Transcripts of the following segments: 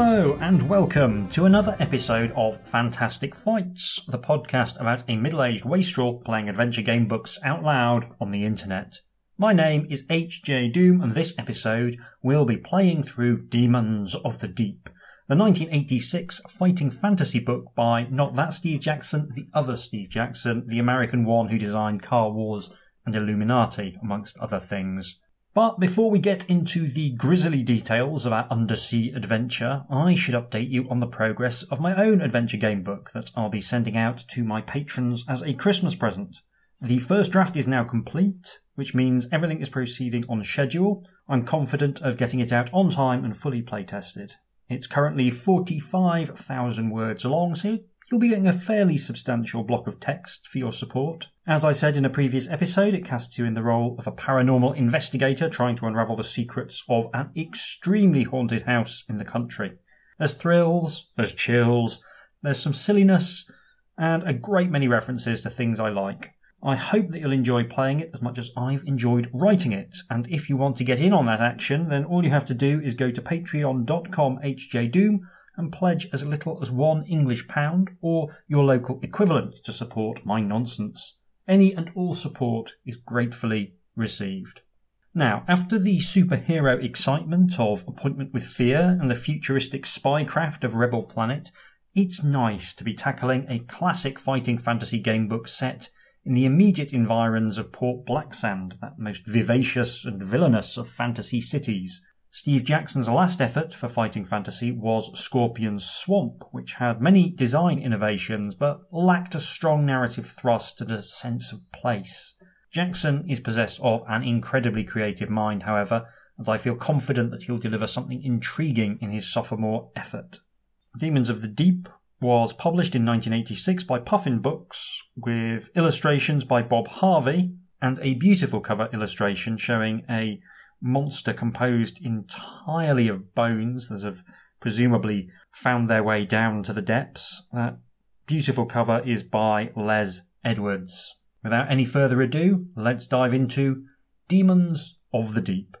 Hello, and welcome to another episode of Fantastic Fights, the podcast about a middle aged wastrel playing adventure game books out loud on the internet. My name is HJ Doom, and this episode we'll be playing through Demons of the Deep, the 1986 fighting fantasy book by not that Steve Jackson, the other Steve Jackson, the American one who designed Car Wars and Illuminati, amongst other things. But before we get into the grisly details of our undersea adventure, I should update you on the progress of my own adventure game book that I'll be sending out to my patrons as a Christmas present. The first draft is now complete, which means everything is proceeding on schedule. I'm confident of getting it out on time and fully playtested. It's currently 45,000 words long, so you'll be getting a fairly substantial block of text for your support. As I said in a previous episode, it casts you in the role of a paranormal investigator trying to unravel the secrets of an extremely haunted house in the country. There's thrills, there's chills, there's some silliness, and a great many references to things I like. I hope that you'll enjoy playing it as much as I've enjoyed writing it. And if you want to get in on that action, then all you have to do is go to patreon.com hjdoom and pledge as little as one English pound or your local equivalent to support my nonsense. Any and all support is gratefully received. Now, after the superhero excitement of Appointment with Fear and the futuristic spycraft of Rebel Planet, it's nice to be tackling a classic fighting fantasy gamebook set in the immediate environs of Port Blacksand, that most vivacious and villainous of fantasy cities. Steve Jackson's last effort for fighting fantasy was Scorpion's Swamp, which had many design innovations but lacked a strong narrative thrust to the sense of place. Jackson is possessed of an incredibly creative mind, however, and I feel confident that he'll deliver something intriguing in his sophomore effort. Demons of the Deep was published in 1986 by Puffin Books with illustrations by Bob Harvey and a beautiful cover illustration showing a monster composed entirely of bones that have presumably found their way down to the depths. That beautiful cover is by Les Edwards. Without any further ado, let's dive into Demons of the Deep.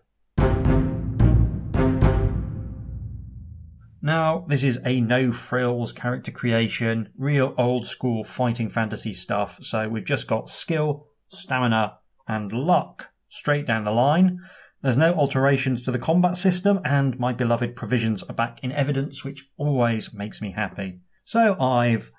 Now, this is a no frills character creation, real old school fighting fantasy stuff, so we've just got skill, stamina, and luck straight down the line. There's no alterations to the combat system, and my beloved provisions are back in evidence, which always makes me happy. So I've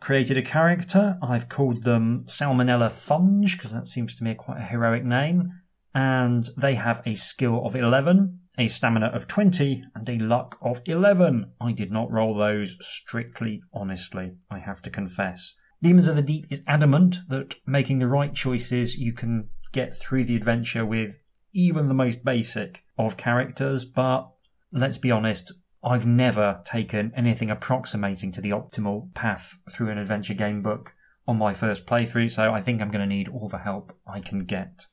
created a character. I've called them Salmonella Funge, because that seems to me quite a heroic name. And they have a skill of 11, a stamina of 20, and a luck of 11. I did not roll those strictly honestly, I have to confess. Demons of the Deep is adamant that making the right choices, you can get through the adventure with even the most basic of characters, but let's be honest, I've never taken anything approximating to the optimal path through an adventure game book on my first playthrough, so I think I'm going to need all the help I can get.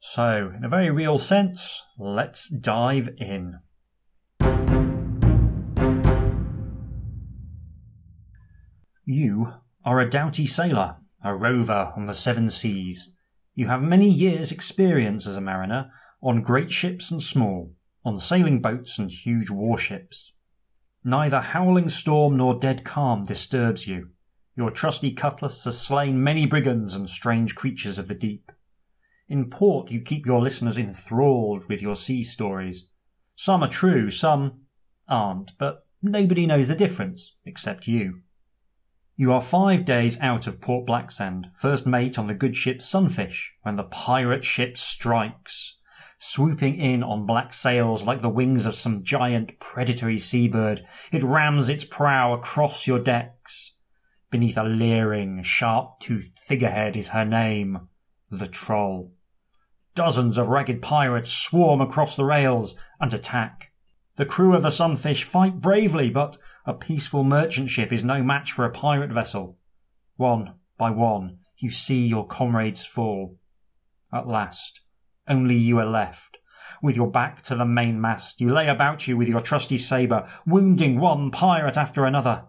So, in a very real sense, let's dive in. You are a doughty sailor, a rover on the seven seas. You have many years' experience as a mariner on great ships and small, on sailing boats and huge warships. Neither howling storm nor dead calm disturbs you. Your trusty cutlass has slain many brigands and strange creatures of the deep. In port, you keep your listeners enthralled with your sea stories. Some are true, some aren't, but nobody knows the difference except you. You are five days out of Port Blacksand, first mate on the good ship Sunfish, when the pirate ship strikes, swooping in on black sails like the wings of some giant predatory seabird. It rams its prow across your decks. Beneath a leering, sharp-toothed figurehead is her name, the Troll. Dozens of ragged pirates swarm across the rails and attack. The crew of the Sunfish fight bravely, but a peaceful merchant ship is no match for a pirate vessel. One by one, you see your comrades fall. At last, only you are left. With your back to the mainmast, you lay about you with your trusty sabre, wounding one pirate after another.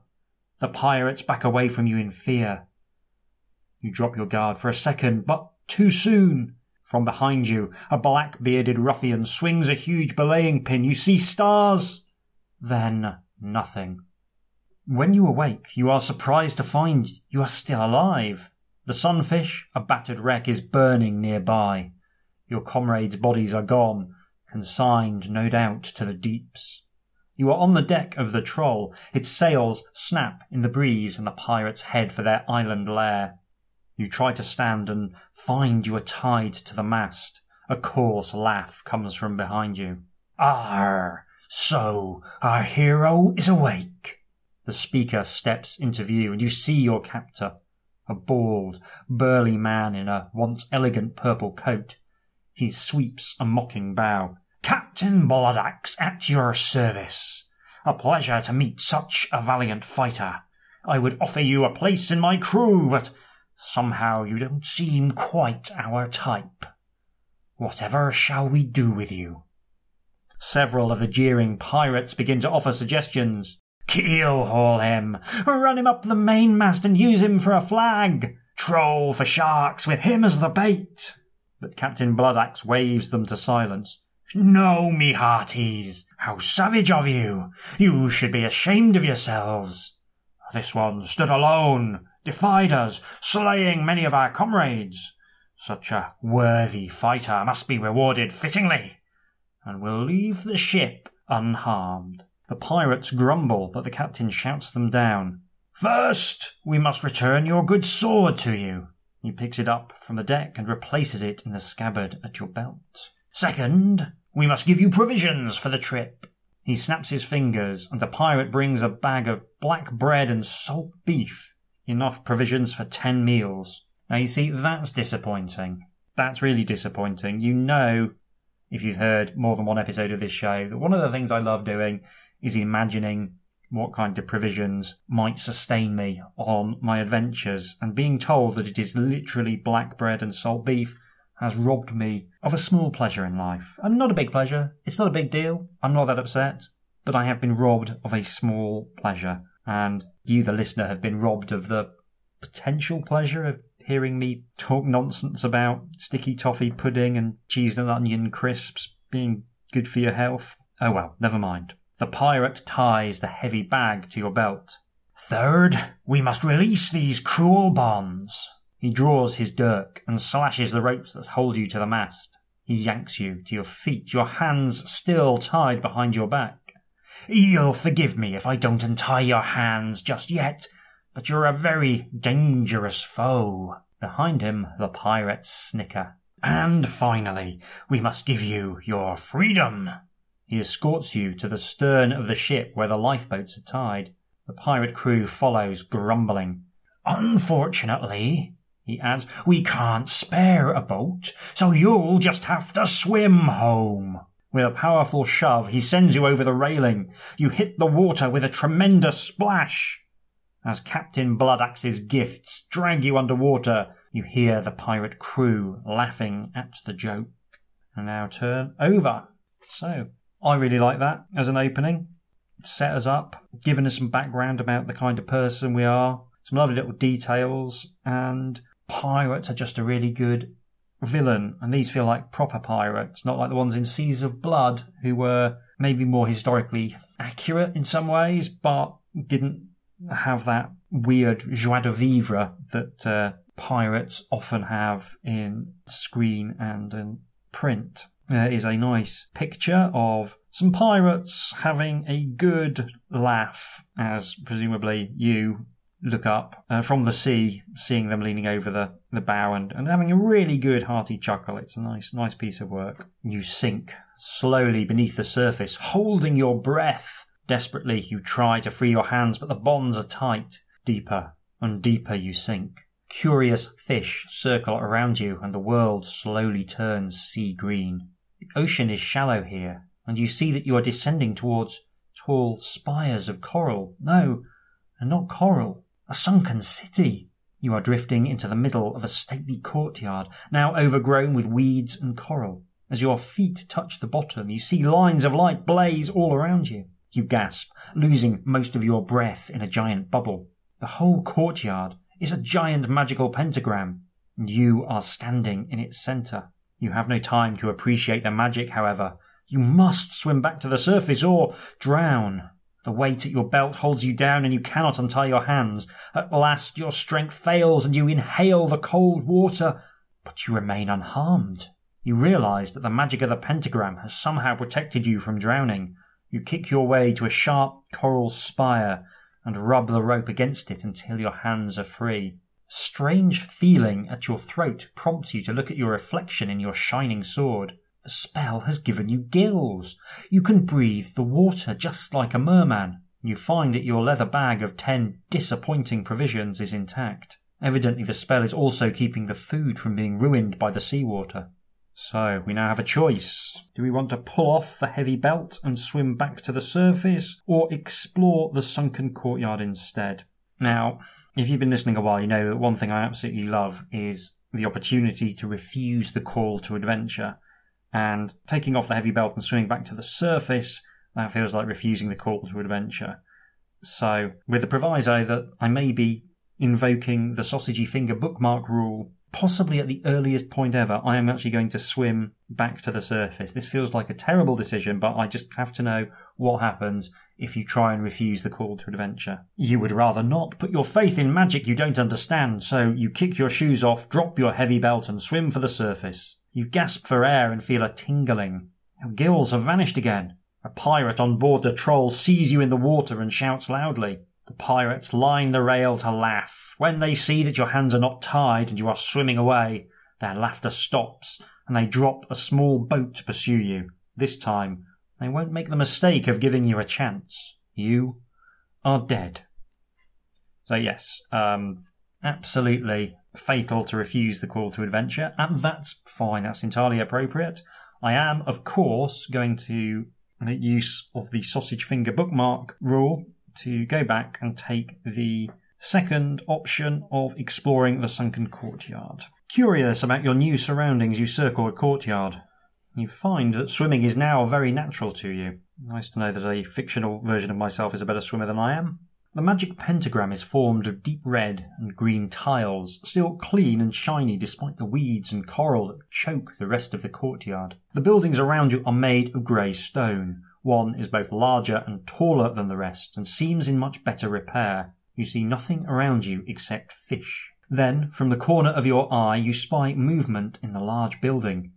The pirates back away from you in fear. You drop your guard for a second, but too soon. From behind you, a black bearded ruffian swings a huge belaying pin. You see stars. Then nothing. When you awake, you are surprised to find you are still alive. The sunfish, a battered wreck, is burning nearby. Your comrades' bodies are gone, consigned, no doubt, to the deeps. You are on the deck of the Troll. Its sails snap in the breeze, and the pirates head for their island lair. You try to stand and find you are tied to the mast. A coarse laugh comes from behind you. Ah, so our hero is awake. The speaker steps into view, and you see your captor, a bald, burly man in a once elegant purple coat. He sweeps a mocking bow. Captain Bloodaxe at your service. A pleasure to meet such a valiant fighter. I would offer you a place in my crew, but somehow you don't seem quite our type. Whatever shall we do with you? Several of the jeering pirates begin to offer suggestions. Keel-haul him, run him up the mainmast and use him for a flag, troll for sharks with him as the bait. But Captain Bloodaxe waves them to silence. No, me hearties, how savage of you! You should be ashamed of yourselves. This one stood alone, defied us, slaying many of our comrades. Such a worthy fighter must be rewarded fittingly, and will leave the ship unharmed. The pirates grumble, but the captain shouts them down. First, we must return your good sword to you. He picks it up from the deck and replaces it in the scabbard at your belt. Second, we must give you provisions for the trip. He snaps his fingers, and the pirate brings a bag of black bread and salt beef. Enough provisions for ten meals. Now, you see, that's disappointing. That's really disappointing. You know, if you've heard more than one episode of this show, that one of the things I love doing is imagining what kind of provisions might sustain me on my adventures, and being told that it is literally black bread and salt beef has robbed me of a small pleasure in life. And not a big pleasure. It's not a big deal. I'm not that upset. But I have been robbed of a small pleasure. And you, the listener, have been robbed of the potential pleasure of hearing me talk nonsense about sticky toffee pudding and cheese and onion crisps being good for your health. Oh well, never mind. The pirate ties the heavy bag to your belt. Third, we must release these cruel bonds. He draws his dirk and slashes the ropes that hold you to the mast. He yanks you to your feet, your hands still tied behind your back. You'll forgive me if I don't untie your hands just yet, but you're a very dangerous foe. Behind him, the pirates snicker. And finally, we must give you your freedom. He escorts you to the stern of the ship where the lifeboats are tied. The pirate crew follows, grumbling. Unfortunately, he adds, we can't spare a boat, so you'll just have to swim home. With a powerful shove, he sends you over the railing. You hit the water with a tremendous splash. As Captain Bloodaxe's gifts drag you underwater, you hear the pirate crew laughing at the joke. And now turn over. So, I really like that as an opening. Set us up, giving us some background about the kind of person we are, some lovely little details, and pirates are just a really good villain, and these feel like proper pirates, not like the ones in Seas of Blood, who were maybe more historically accurate in some ways, but didn't have that weird joie de vivre that uh, pirates often have in screen and in print. There is a nice picture of some pirates having a good laugh, as presumably you look up uh, from the sea, seeing them leaning over the, the bow and, and having a really good hearty chuckle. It's a nice, nice piece of work. You sink slowly beneath the surface, holding your breath. Desperately, you try to free your hands, but the bonds are tight. Deeper and deeper you sink. Curious fish circle around you, and the world slowly turns sea green. The ocean is shallow here, and you see that you are descending towards tall spires of coral. No, and not coral, a sunken city. You are drifting into the middle of a stately courtyard, now overgrown with weeds and coral. As your feet touch the bottom, you see lines of light blaze all around you. You gasp, losing most of your breath in a giant bubble. The whole courtyard is a giant magical pentagram, and you are standing in its centre. You have no time to appreciate the magic, however. You must swim back to the surface or drown. The weight at your belt holds you down and you cannot untie your hands. At last your strength fails and you inhale the cold water, but you remain unharmed. You realize that the magic of the pentagram has somehow protected you from drowning. You kick your way to a sharp coral spire and rub the rope against it until your hands are free. A strange feeling at your throat prompts you to look at your reflection in your shining sword. The spell has given you gills. You can breathe the water just like a merman. You find that your leather bag of ten disappointing provisions is intact. Evidently, the spell is also keeping the food from being ruined by the seawater. So, we now have a choice. Do we want to pull off the heavy belt and swim back to the surface, or explore the sunken courtyard instead? Now, if you've been listening a while, you know that one thing I absolutely love is the opportunity to refuse the call to adventure and taking off the heavy belt and swimming back to the surface, that feels like refusing the call to adventure. So, with the proviso that I may be invoking the sausagey finger bookmark rule, possibly at the earliest point ever, I am actually going to swim back to the surface. This feels like a terrible decision, but I just have to know what happens if you try and refuse the call to adventure. You would rather not put your faith in magic you don't understand, so you kick your shoes off, drop your heavy belt, and swim for the surface. You gasp for air and feel a tingling. Your gills have vanished again. A pirate on board the troll sees you in the water and shouts loudly. The pirates line the rail to laugh. When they see that your hands are not tied and you are swimming away, their laughter stops and they drop a small boat to pursue you. This time, they won't make the mistake of giving you a chance. You are dead. So, yes, um, absolutely fatal to refuse the call to adventure, and that's fine, that's entirely appropriate. I am, of course, going to make use of the sausage finger bookmark rule to go back and take the second option of exploring the sunken courtyard. Curious about your new surroundings, you circle a courtyard. You find that swimming is now very natural to you. Nice to know that a fictional version of myself is a better swimmer than I am. The magic pentagram is formed of deep red and green tiles, still clean and shiny despite the weeds and coral that choke the rest of the courtyard. The buildings around you are made of grey stone. One is both larger and taller than the rest and seems in much better repair. You see nothing around you except fish. Then, from the corner of your eye, you spy movement in the large building.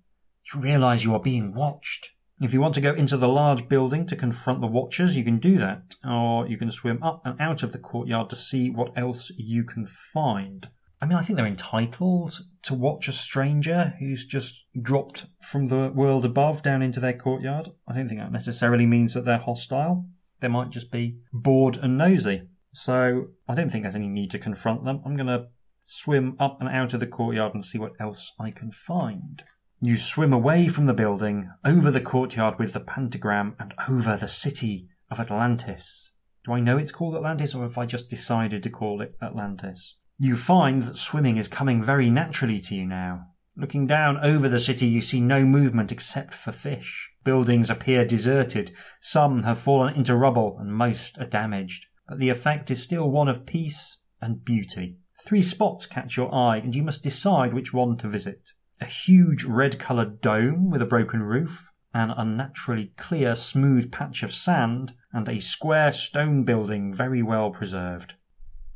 You realize you are being watched. If you want to go into the large building to confront the watchers, you can do that, or you can swim up and out of the courtyard to see what else you can find. I mean, I think they're entitled to watch a stranger who's just dropped from the world above down into their courtyard. I don't think that necessarily means that they're hostile. They might just be bored and nosy. So I don't think there's any need to confront them. I'm going to swim up and out of the courtyard and see what else I can find. You swim away from the building, over the courtyard with the pentagram, and over the city of Atlantis. Do I know it's called Atlantis, or have I just decided to call it Atlantis? You find that swimming is coming very naturally to you now. Looking down over the city, you see no movement except for fish. Buildings appear deserted, some have fallen into rubble, and most are damaged. But the effect is still one of peace and beauty. Three spots catch your eye, and you must decide which one to visit a huge red coloured dome with a broken roof, an unnaturally clear, smooth patch of sand, and a square stone building very well preserved.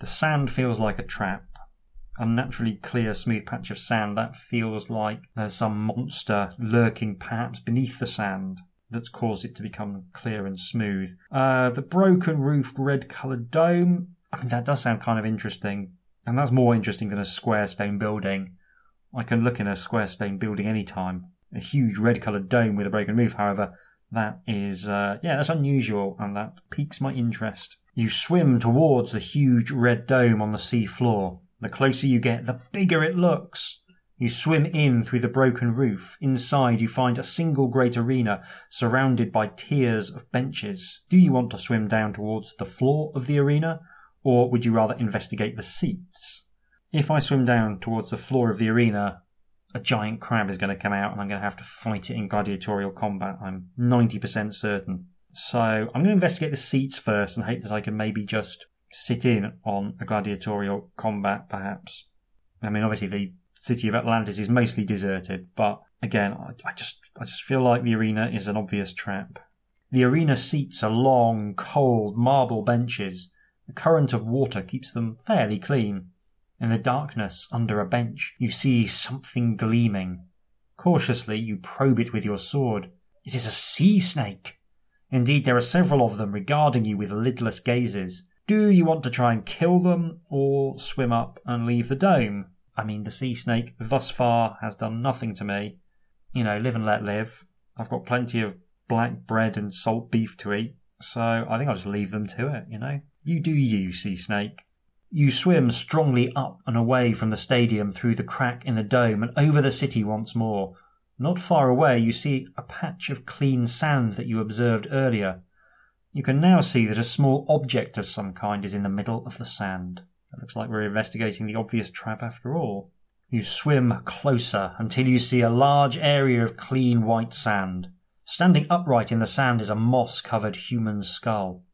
The sand feels like a trap. Unnaturally clear, smooth patch of sand that feels like there's some monster lurking perhaps beneath the sand that's caused it to become clear and smooth. Uh, the broken roofed red coloured dome, I mean, that does sound kind of interesting. And that's more interesting than a square stone building. I can look in a square stone building any time. A huge red coloured dome with a broken roof, however, that is, uh, yeah, that's unusual and that piques my interest. You swim towards the huge red dome on the sea floor. The closer you get, the bigger it looks. You swim in through the broken roof. Inside, you find a single great arena surrounded by tiers of benches. Do you want to swim down towards the floor of the arena, or would you rather investigate the seats? If I swim down towards the floor of the arena, a giant crab is going to come out and I'm going to have to fight it in gladiatorial combat. I'm 90% certain. So I'm going to investigate the seats first and hope that I can maybe just sit in on a gladiatorial combat, perhaps. I mean, obviously the city of Atlantis is mostly deserted, but again, I, I just I just feel like the arena is an obvious trap. The arena seats are long, cold marble benches. The current of water keeps them fairly clean. In the darkness under a bench, you see something gleaming. Cautiously, you probe it with your sword. It is a sea snake. Indeed, there are several of them regarding you with lidless gazes. Do you want to try and kill them or swim up and leave the dome? I mean, the sea snake thus far has done nothing to me. You know, live and let live. I've got plenty of black bread and salt beef to eat, so I think I'll just leave them to it, you know? You do you, sea snake. You swim strongly up and away from the stadium through the crack in the dome and over the city once more. Not far away, you see a patch of clean sand that you observed earlier. You can now see that a small object of some kind is in the middle of the sand. It looks like we're investigating the obvious trap after all. You swim closer until you see a large area of clean white sand. Standing upright in the sand is a moss covered human skull.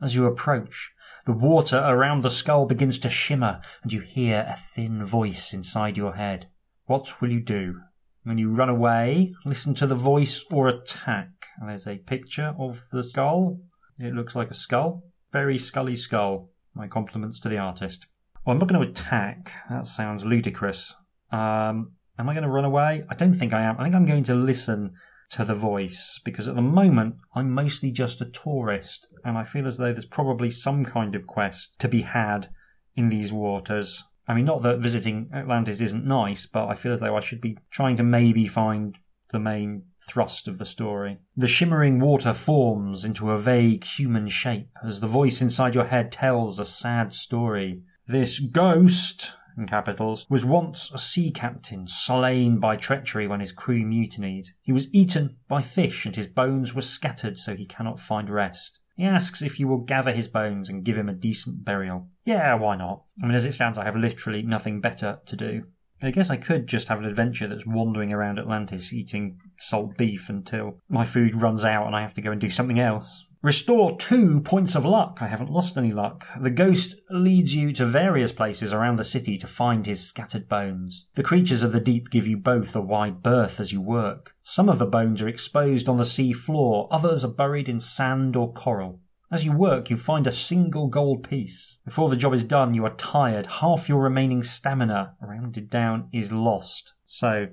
As you approach, the water around the skull begins to shimmer, and you hear a thin voice inside your head. What will you do? When you run away, listen to the voice, or attack? There's a picture of the skull. It looks like a skull. Very scully skull. My compliments to the artist. Well, I'm not going to attack. That sounds ludicrous. Um, am I going to run away? I don't think I am. I think I'm going to listen to the voice because at the moment I'm mostly just a tourist and I feel as though there's probably some kind of quest to be had in these waters. I mean, not that visiting Atlantis isn't nice, but I feel as though I should be trying to maybe find the main thrust of the story. The shimmering water forms into a vague human shape as the voice inside your head tells a sad story. This ghost in capitals, was once a sea captain slain by treachery when his crew mutinied. He was eaten by fish and his bones were scattered so he cannot find rest. He asks if you will gather his bones and give him a decent burial. Yeah, why not? I mean, as it stands, I have literally nothing better to do. I guess I could just have an adventure that's wandering around Atlantis eating salt beef until my food runs out and I have to go and do something else. Restore two points of luck. I haven't lost any luck. The ghost leads you to various places around the city to find his scattered bones. The creatures of the deep give you both a wide berth as you work. Some of the bones are exposed on the sea floor, others are buried in sand or coral. As you work, you find a single gold piece. Before the job is done, you are tired. Half your remaining stamina, rounded down, is lost. So,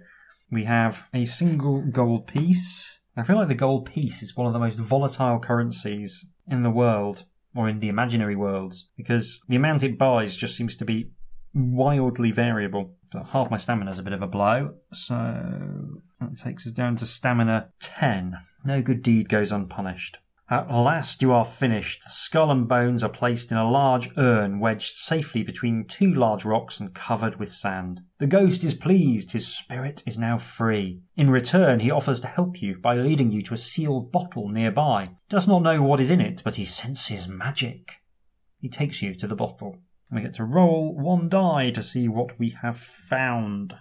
we have a single gold piece. I feel like the gold piece is one of the most volatile currencies in the world, or in the imaginary worlds, because the amount it buys just seems to be wildly variable. But half my stamina is a bit of a blow, so that takes us down to stamina 10. No good deed goes unpunished. At last you are finished. The skull and bones are placed in a large urn wedged safely between two large rocks and covered with sand. The ghost is pleased, his spirit is now free. In return, he offers to help you by leading you to a sealed bottle nearby. Does not know what is in it, but he senses magic. He takes you to the bottle. We get to roll one die to see what we have found.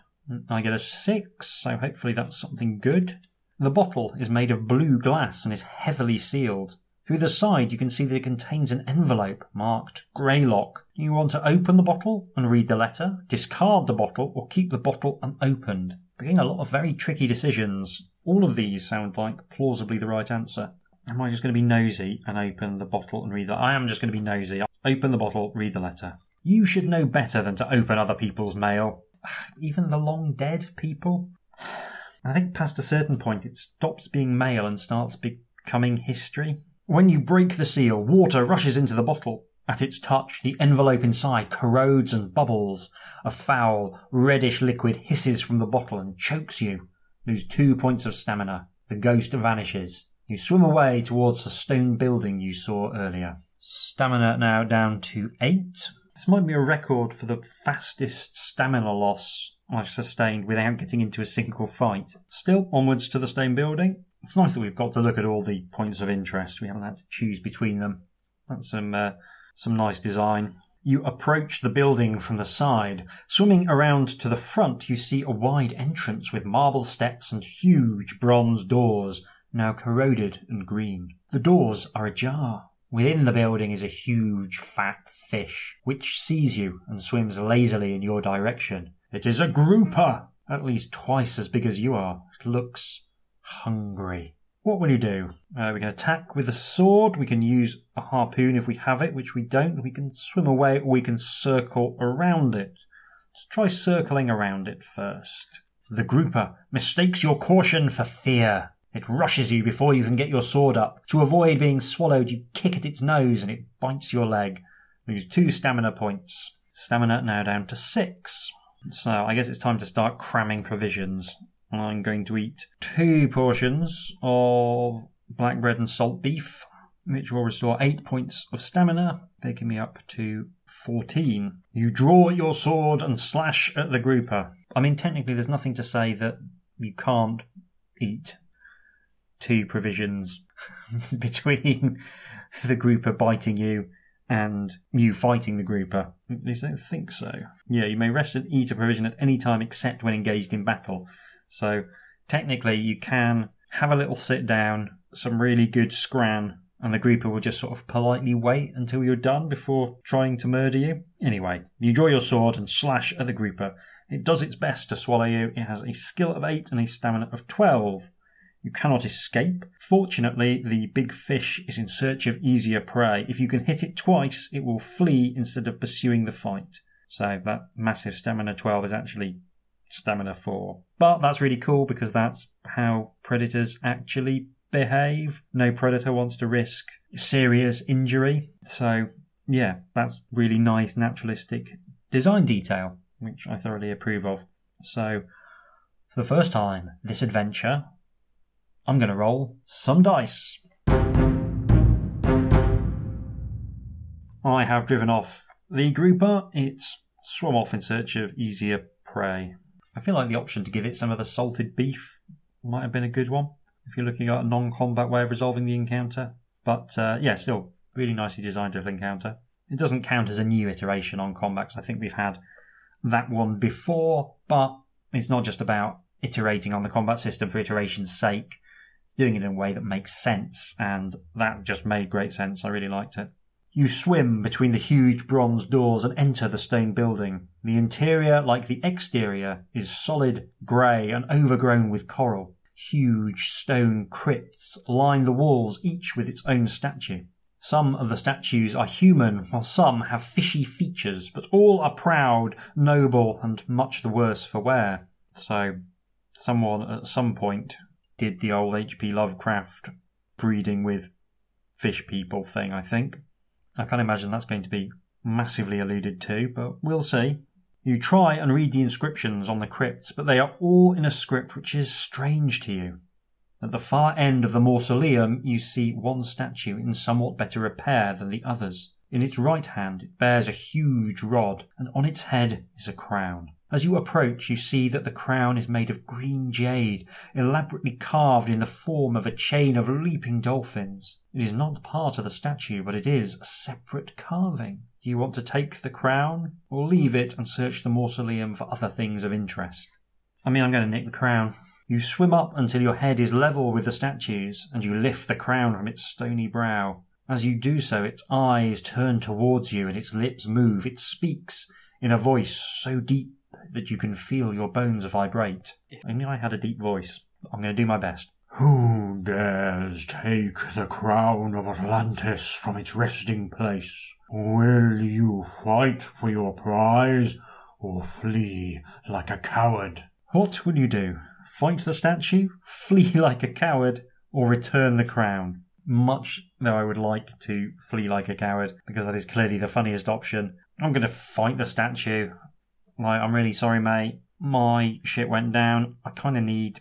I get a six, so hopefully that's something good. The bottle is made of blue glass and is heavily sealed. Through the side, you can see that it contains an envelope marked Greylock. You want to open the bottle and read the letter, discard the bottle, or keep the bottle unopened? Being a lot of very tricky decisions. All of these sound like plausibly the right answer. Am I just going to be nosy and open the bottle and read the? I am just going to be nosy. Open the bottle, read the letter. You should know better than to open other people's mail. Even the long dead people. I think past a certain point it stops being mail and starts becoming history. When you break the seal, water rushes into the bottle. At its touch, the envelope inside corrodes and bubbles. A foul, reddish liquid hisses from the bottle and chokes you. Lose two points of stamina. The ghost vanishes. You swim away towards the stone building you saw earlier. Stamina now down to eight. This might be a record for the fastest stamina loss I've sustained without getting into a single fight. Still, onwards to the stone building. It's nice that we've got to look at all the points of interest. We haven't had to choose between them. That's some uh, some nice design. You approach the building from the side. Swimming around to the front, you see a wide entrance with marble steps and huge bronze doors, now corroded and green. The doors are ajar. Within the building is a huge fat fish, which sees you and swims lazily in your direction. It is a grouper, at least twice as big as you are. It looks hungry. What will you do? Uh, we can attack with a sword. We can use a harpoon if we have it, which we don't. We can swim away, or we can circle around it. Let's try circling around it first. The grouper mistakes your caution for fear. It rushes you before you can get your sword up. To avoid being swallowed, you kick at its nose and it bites your leg. Lose two stamina points. Stamina now down to six. So I guess it's time to start cramming provisions. I'm going to eat two portions of black bread and salt beef, which will restore eight points of stamina, taking me up to 14. You draw your sword and slash at the grouper. I mean, technically, there's nothing to say that you can't eat two provisions between the grouper biting you and you fighting the grouper. At least I don't think so. Yeah, you may rest and eat a provision at any time except when engaged in battle. So technically, you can have a little sit down, some really good scran, and the grouper will just sort of politely wait until you're done before trying to murder you. Anyway, you draw your sword and slash at the grouper. It does its best to swallow you. It has a skill of 8 and a stamina of 12. You cannot escape. Fortunately, the big fish is in search of easier prey. If you can hit it twice, it will flee instead of pursuing the fight. So that massive stamina 12 is actually stamina 4. But that's really cool because that's how predators actually behave. No predator wants to risk serious injury. So, yeah, that's really nice naturalistic design detail, which I thoroughly approve of. So, for the first time this adventure, I'm going to roll some dice. I have driven off the grouper. It's swum off in search of easier prey. I feel like the option to give it some of the salted beef might have been a good one if you're looking at a non combat way of resolving the encounter. But uh, yeah, still really nicely designed little encounter. It doesn't count as a new iteration on combat I think we've had that one before, but it's not just about iterating on the combat system for iteration's sake doing it in a way that makes sense, and that just made great sense. I really liked it. You swim between the huge bronze doors and enter the stone building. The interior, like the exterior, is solid grey and overgrown with coral. Huge stone crypts line the walls, each with its own statue. Some of the statues are human, while some have fishy features, but all are proud, noble, and much the worse for wear. So, someone at some point did the old H.P. Lovecraft breeding with fish people thing, I think. I can't imagine that's going to be massively alluded to, but we'll see. You try and read the inscriptions on the crypts, but they are all in a script which is strange to you. At the far end of the mausoleum, you see one statue in somewhat better repair than the others. In its right hand, it bears a huge rod, and on its head is a crown. As you approach, you see that the crown is made of green jade, elaborately carved in the form of a chain of leaping dolphins. It is not part of the statue, but it is a separate carving. Do you want to take the crown, or leave it and search the mausoleum for other things of interest? I mean, I'm going to nick the crown. You swim up until your head is level with the statues, and you lift the crown from its stony brow. As you do so, its eyes turn towards you and its lips move. It speaks in a voice so deep that you can feel your bones vibrate. Only I had a deep voice. I'm going to do my best. Who dares take the crown of Atlantis from its resting place? Will you fight for your prize or flee like a coward? What will you do? Fight the statue, flee like a coward, or return the crown? Much though I would like to flee like a coward, because that is clearly the funniest option, I'm going to fight the statue. Like, I'm really sorry, mate. My shit went down. I kind of need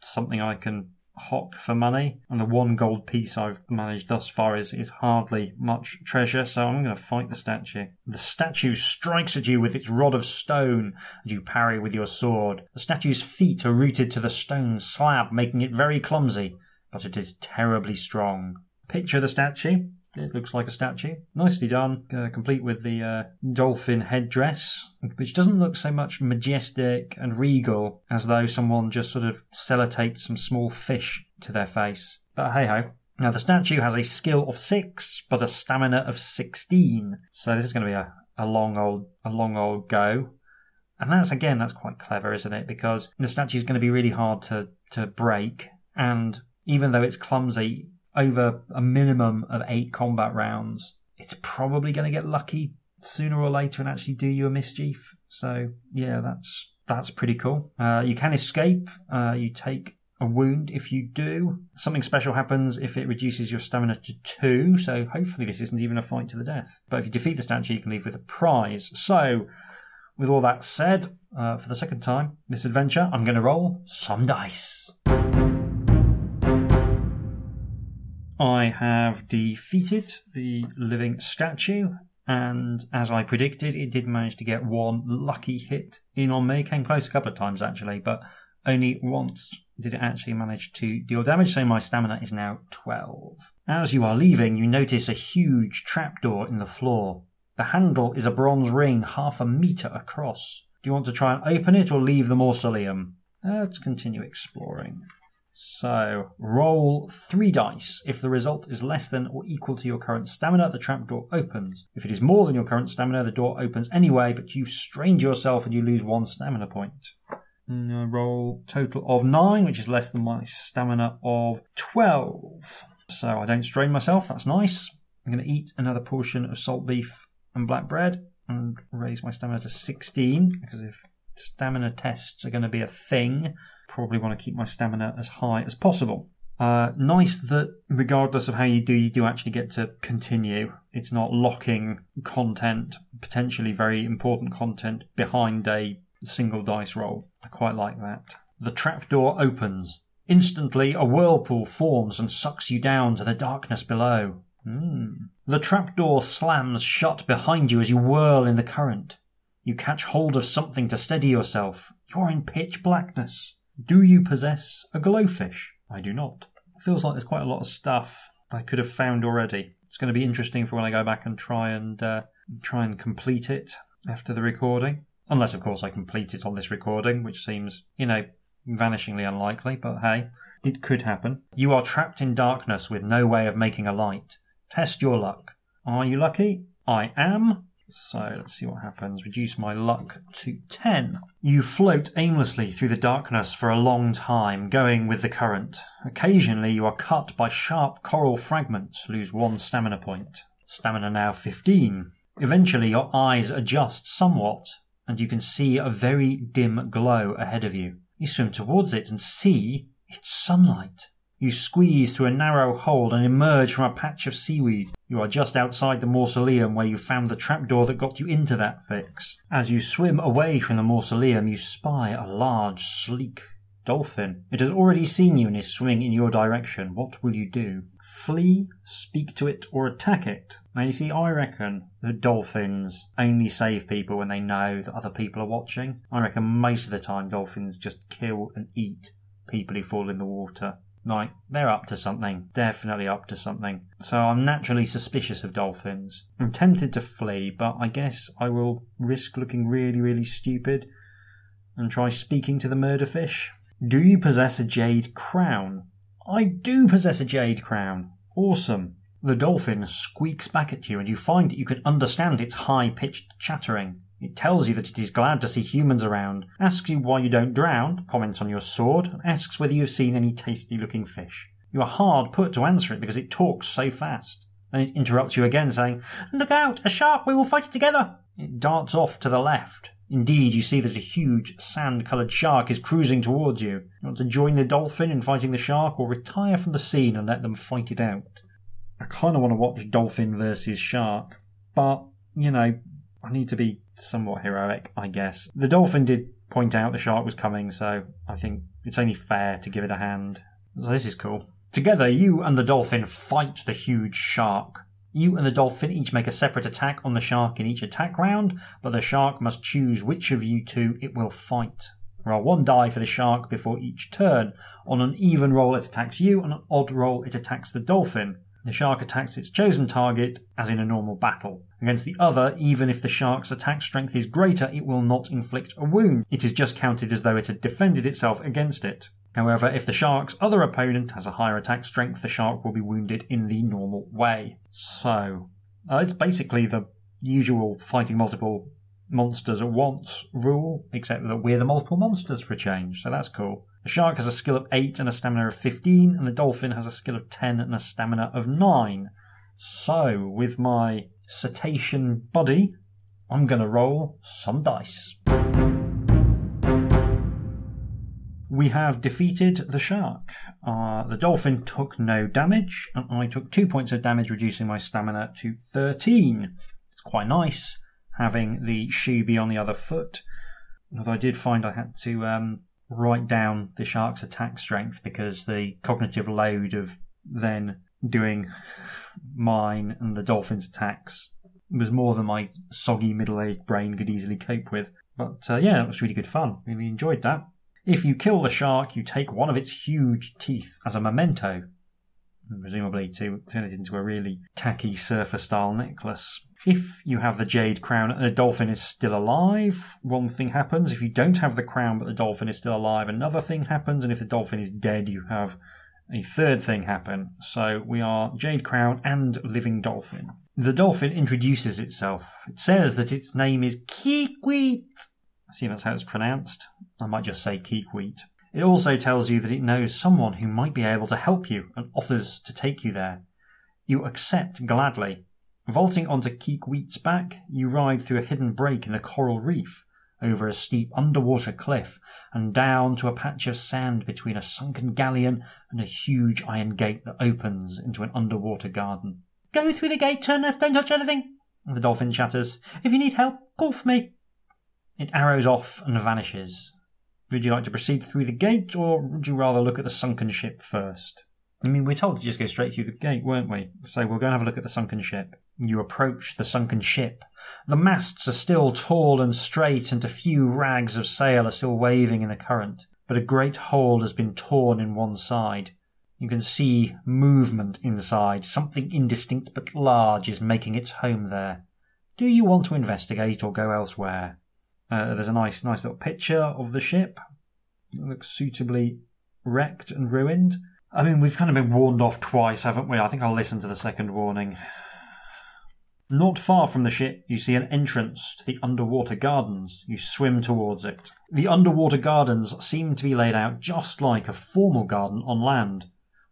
something I can hock for money, and the one gold piece I've managed thus far is, is hardly much treasure, so I'm going to fight the statue. The statue strikes at you with its rod of stone, and you parry with your sword. The statue's feet are rooted to the stone slab, making it very clumsy, but it is terribly strong. Picture the statue it looks like a statue. Nicely done, uh, complete with the uh, dolphin headdress, which doesn't look so much majestic and regal as though someone just sort of sellotaped some small fish to their face. But hey ho. Now, the statue has a skill of six, but a stamina of 16. So this is going to be a, a long old, a long old go. And that's, again, that's quite clever, isn't it? Because the statue is going to be really hard to, to break. And even though it's clumsy, over a minimum of eight combat rounds, it's probably going to get lucky sooner or later and actually do you a mischief. So yeah, that's that's pretty cool. Uh, you can escape. Uh, you take a wound if you do. Something special happens if it reduces your stamina to two. So hopefully this isn't even a fight to the death. But if you defeat the statue, you can leave with a prize. So with all that said, uh, for the second time this adventure, I'm going to roll some dice. I have defeated the living statue, and as I predicted, it did manage to get one lucky hit in on me. Came close a couple of times actually, but only once did it actually manage to deal damage, so my stamina is now 12. As you are leaving, you notice a huge trapdoor in the floor. The handle is a bronze ring half a metre across. Do you want to try and open it or leave the mausoleum? Let's continue exploring. So, roll three dice. If the result is less than or equal to your current stamina, the trapdoor opens. If it is more than your current stamina, the door opens anyway, but you strained yourself and you lose one stamina point. Mm, roll total of nine, which is less than my stamina of 12. So I don't strain myself, that's nice. I'm going to eat another portion of salt beef and black bread and raise my stamina to 16, because if stamina tests are going to be a thing, probably want to keep my stamina as high as possible. Uh, nice that regardless of how you do, you do actually get to continue. It's not locking content, potentially very important content, behind a single dice roll. I quite like that. The trapdoor opens. Instantly, a whirlpool forms and sucks you down to the darkness below. Mm. The trapdoor slams shut behind you as you whirl in the current. You catch hold of something to steady yourself. You're in pitch blackness. Do you possess a glowfish? I do not. Feels like there's quite a lot of stuff I could have found already. It's going to be interesting for when I go back and try and uh, try and complete it after the recording. Unless, of course, I complete it on this recording, which seems, you know, vanishingly unlikely. But hey, it could happen. You are trapped in darkness with no way of making a light. Test your luck. Are you lucky? I am. So let's see what happens. Reduce my luck to 10. You float aimlessly through the darkness for a long time, going with the current. Occasionally, you are cut by sharp coral fragments, lose one stamina point. Stamina now 15. Eventually, your eyes adjust somewhat, and you can see a very dim glow ahead of you. You swim towards it and see it's sunlight. You squeeze through a narrow hole and emerge from a patch of seaweed. You are just outside the mausoleum where you found the trapdoor that got you into that fix. As you swim away from the mausoleum, you spy a large, sleek dolphin. It has already seen you and is swimming in your direction. What will you do? Flee, speak to it, or attack it? Now, you see, I reckon that dolphins only save people when they know that other people are watching. I reckon most of the time dolphins just kill and eat people who fall in the water. Like, they're up to something. Definitely up to something. So I'm naturally suspicious of dolphins. I'm tempted to flee, but I guess I will risk looking really, really stupid and try speaking to the murder fish. Do you possess a jade crown? I do possess a jade crown. Awesome. The dolphin squeaks back at you, and you find that you can understand its high pitched chattering. It tells you that it is glad to see humans around, asks you why you don't drown, comments on your sword, and asks whether you've seen any tasty looking fish. You are hard put to answer it because it talks so fast. Then it interrupts you again, saying, Look out, a shark, we will fight it together. It darts off to the left. Indeed, you see that a huge sand coloured shark is cruising towards you. You want to join the dolphin in fighting the shark or retire from the scene and let them fight it out? I kind of want to watch dolphin versus shark, but, you know, I need to be somewhat heroic, I guess. The dolphin did point out the shark was coming, so I think it's only fair to give it a hand. This is cool. Together, you and the dolphin fight the huge shark. You and the dolphin each make a separate attack on the shark in each attack round, but the shark must choose which of you two it will fight. Roll one die for the shark before each turn. On an even roll, it attacks you, on an odd roll, it attacks the dolphin. The shark attacks its chosen target, as in a normal battle. Against the other, even if the shark's attack strength is greater, it will not inflict a wound. It is just counted as though it had defended itself against it. However, if the shark's other opponent has a higher attack strength, the shark will be wounded in the normal way. So, uh, it's basically the usual fighting multiple monsters at once rule, except that we're the multiple monsters for a change, so that's cool. The shark has a skill of 8 and a stamina of 15, and the dolphin has a skill of 10 and a stamina of 9. So, with my cetacean body, I'm going to roll some dice. We have defeated the shark. Uh, the dolphin took no damage, and I took 2 points of damage, reducing my stamina to 13. It's quite nice having the shoe be on the other foot. Although I did find I had to um, write down the shark's attack strength because the cognitive load of then doing mine and the dolphin's attacks was more than my soggy middle aged brain could easily cope with. But uh, yeah, it was really good fun. Really enjoyed that. If you kill the shark, you take one of its huge teeth as a memento, presumably to turn it into a really tacky surfer style necklace. If you have the jade crown and the dolphin is still alive, one thing happens. If you don't have the crown but the dolphin is still alive, another thing happens. And if the dolphin is dead, you have a third thing happen. So we are Jade Crown and Living Dolphin. The dolphin introduces itself. It says that its name is Keekweet. I see that's how it's pronounced. I might just say Keekweet. It also tells you that it knows someone who might be able to help you and offers to take you there. You accept gladly. Vaulting onto Keekweet's back, you ride through a hidden break in the coral reef over a steep underwater cliff and down to a patch of sand between a sunken galleon and a huge iron gate that opens into an underwater garden. Go through the gate, turn left, don't touch anything. The dolphin chatters. If you need help, call for me. It arrows off and vanishes. Would you like to proceed through the gate, or would you rather look at the sunken ship first? I mean, we're told to just go straight through the gate, weren't we? So we'll go and have a look at the sunken ship. You approach the sunken ship. The masts are still tall and straight, and a few rags of sail are still waving in the current, but a great hole has been torn in one side. You can see movement inside. Something indistinct but large is making its home there. Do you want to investigate or go elsewhere? Uh, there's a nice, nice little picture of the ship. It looks suitably wrecked and ruined. I mean, we've kind of been warned off twice, haven't we? I think I'll listen to the second warning. Not far from the ship, you see an entrance to the underwater gardens. You swim towards it. The underwater gardens seem to be laid out just like a formal garden on land.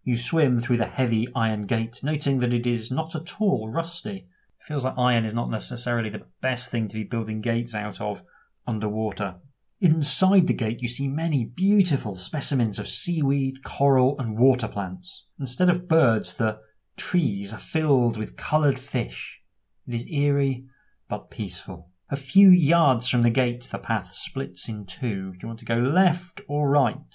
You swim through the heavy iron gate, noting that it is not at all rusty. It feels like iron is not necessarily the best thing to be building gates out of underwater. Inside the gate, you see many beautiful specimens of seaweed, coral, and water plants. Instead of birds, the trees are filled with coloured fish. It is eerie but peaceful. A few yards from the gate, the path splits in two. Do you want to go left or right?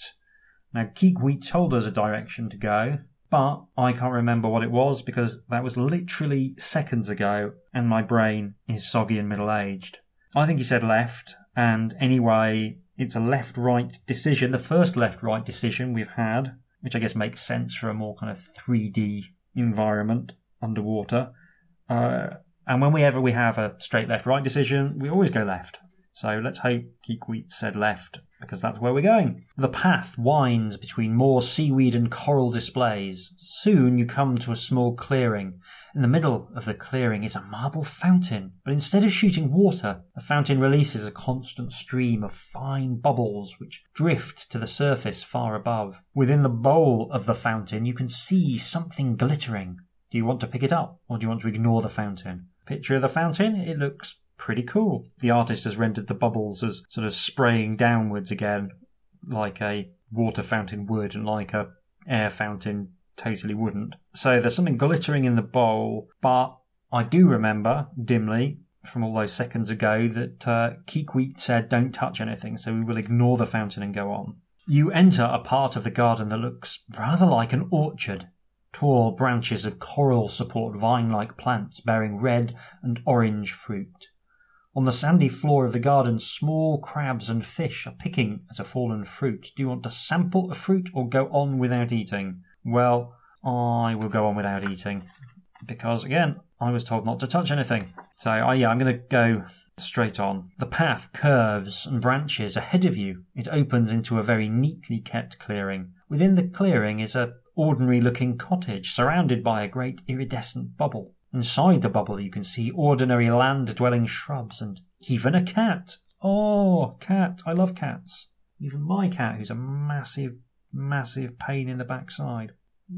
Now, Keekweet told us a direction to go, but I can't remember what it was because that was literally seconds ago and my brain is soggy and middle aged. I think he said left, and anyway, it's a left right decision, the first left right decision we've had, which I guess makes sense for a more kind of 3D environment underwater. Uh, and when we ever we have a straight left right decision, we always go left. So let's hope Keekweet said left, because that's where we're going. The path winds between more seaweed and coral displays. Soon you come to a small clearing. In the middle of the clearing is a marble fountain, but instead of shooting water, the fountain releases a constant stream of fine bubbles which drift to the surface far above. Within the bowl of the fountain you can see something glittering. Do you want to pick it up, or do you want to ignore the fountain? picture of the fountain, it looks pretty cool. The artist has rendered the bubbles as sort of spraying downwards again, like a water fountain would, and like a air fountain totally wouldn't. So there's something glittering in the bowl, but I do remember dimly from all those seconds ago that uh, Keekweet said don't touch anything, so we will ignore the fountain and go on. You enter a part of the garden that looks rather like an orchard. Tall branches of coral support vine like plants bearing red and orange fruit. On the sandy floor of the garden, small crabs and fish are picking at a fallen fruit. Do you want to sample a fruit or go on without eating? Well, I will go on without eating. Because, again, I was told not to touch anything. So, uh, yeah, I'm going to go straight on. The path curves and branches ahead of you. It opens into a very neatly kept clearing. Within the clearing is a ordinary looking cottage surrounded by a great iridescent bubble. Inside the bubble, you can see ordinary land dwelling shrubs and even a cat. Oh, cat. I love cats. even my cat, who's a massive, massive pain in the backside.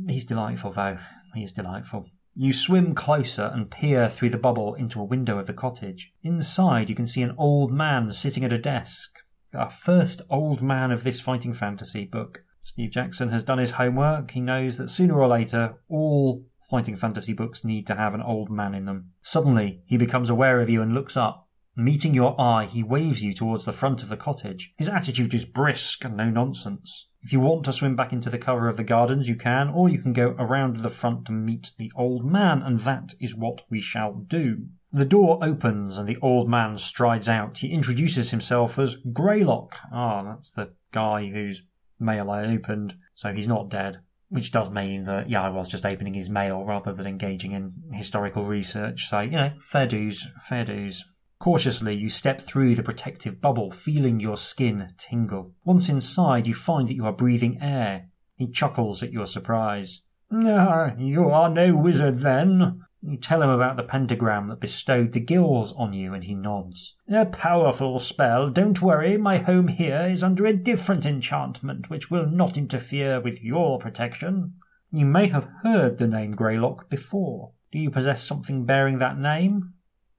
He's delightful, though. He is delightful. You swim closer and peer through the bubble into a window of the cottage. Inside, you can see an old man sitting at a desk. Our first old man of this fighting fantasy book. Steve Jackson has done his homework. He knows that sooner or later, all fighting fantasy books need to have an old man in them. Suddenly, he becomes aware of you and looks up. Meeting your eye, he waves you towards the front of the cottage. His attitude is brisk and no nonsense. If you want to swim back into the cover of the gardens, you can, or you can go around the front to meet the old man, and that is what we shall do. The door opens and the old man strides out. He introduces himself as Greylock. Ah, that's the guy whose mail I opened, so he's not dead. Which does mean that, yeah, I was just opening his mail rather than engaging in historical research. So, you know, fair dues, fair dues. Cautiously, you step through the protective bubble, feeling your skin tingle. Once inside, you find that you are breathing air. He chuckles at your surprise. Ah, you are no wizard then. You tell him about the pentagram that bestowed the gills on you, and he nods. A powerful spell. Don't worry, my home here is under a different enchantment which will not interfere with your protection. You may have heard the name Greylock before. Do you possess something bearing that name?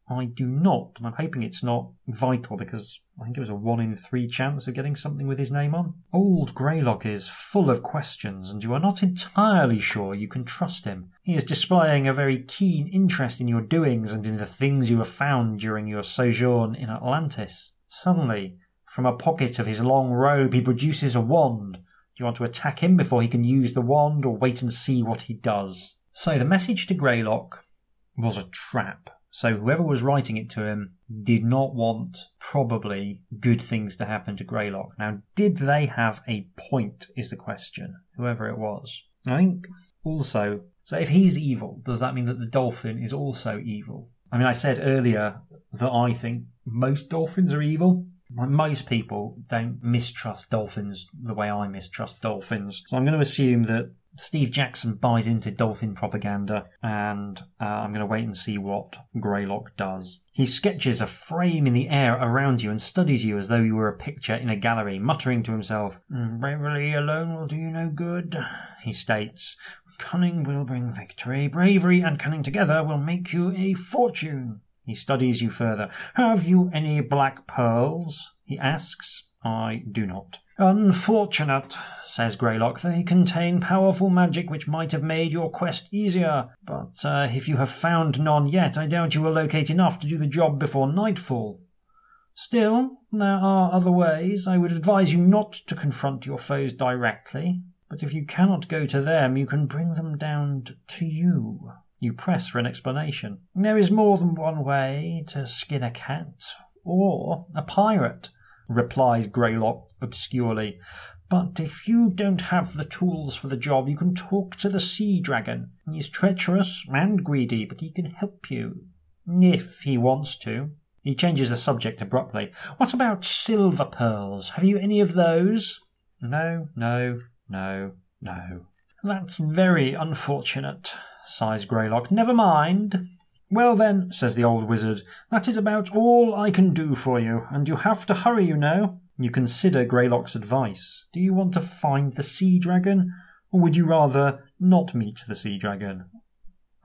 I do not, and I'm hoping it's not vital because I think it was a one in three chance of getting something with his name on. Old Greylock is full of questions, and you are not entirely sure you can trust him. He is displaying a very keen interest in your doings and in the things you have found during your sojourn in Atlantis. Suddenly, from a pocket of his long robe, he produces a wand. Do you want to attack him before he can use the wand, or wait and see what he does? So the message to Greylock was a trap. So whoever was writing it to him did not want probably good things to happen to Greylock. Now, did they have a point? Is the question. Whoever it was, I think also. So if he's evil, does that mean that the dolphin is also evil? I mean, I said earlier that I think most dolphins are evil. Most people don't mistrust dolphins the way I mistrust dolphins. So I'm going to assume that Steve Jackson buys into dolphin propaganda, and uh, I'm going to wait and see what Greylock does. He sketches a frame in the air around you and studies you as though you were a picture in a gallery, muttering to himself, Bravery alone will do you no good, he states. Cunning will bring victory. Bravery and cunning together will make you a fortune. He studies you further. Have you any black pearls? he asks. I do not. Unfortunate, says Greylock. They contain powerful magic which might have made your quest easier. But uh, if you have found none yet, I doubt you will locate enough to do the job before nightfall. Still, there are other ways. I would advise you not to confront your foes directly, but if you cannot go to them, you can bring them down to you. You press for an explanation. There is more than one way to skin a cat, or a pirate replies Greylock obscurely. But if you don't have the tools for the job, you can talk to the sea dragon. He's treacherous and greedy, but he can help you. If he wants to. He changes the subject abruptly. What about silver pearls? Have you any of those? No, no, no, no. That's very unfortunate, sighs Greylock. Never mind. Well then, says the old wizard, that is about all I can do for you, and you have to hurry, you know. You consider Greylock's advice. Do you want to find the sea dragon, or would you rather not meet the sea dragon?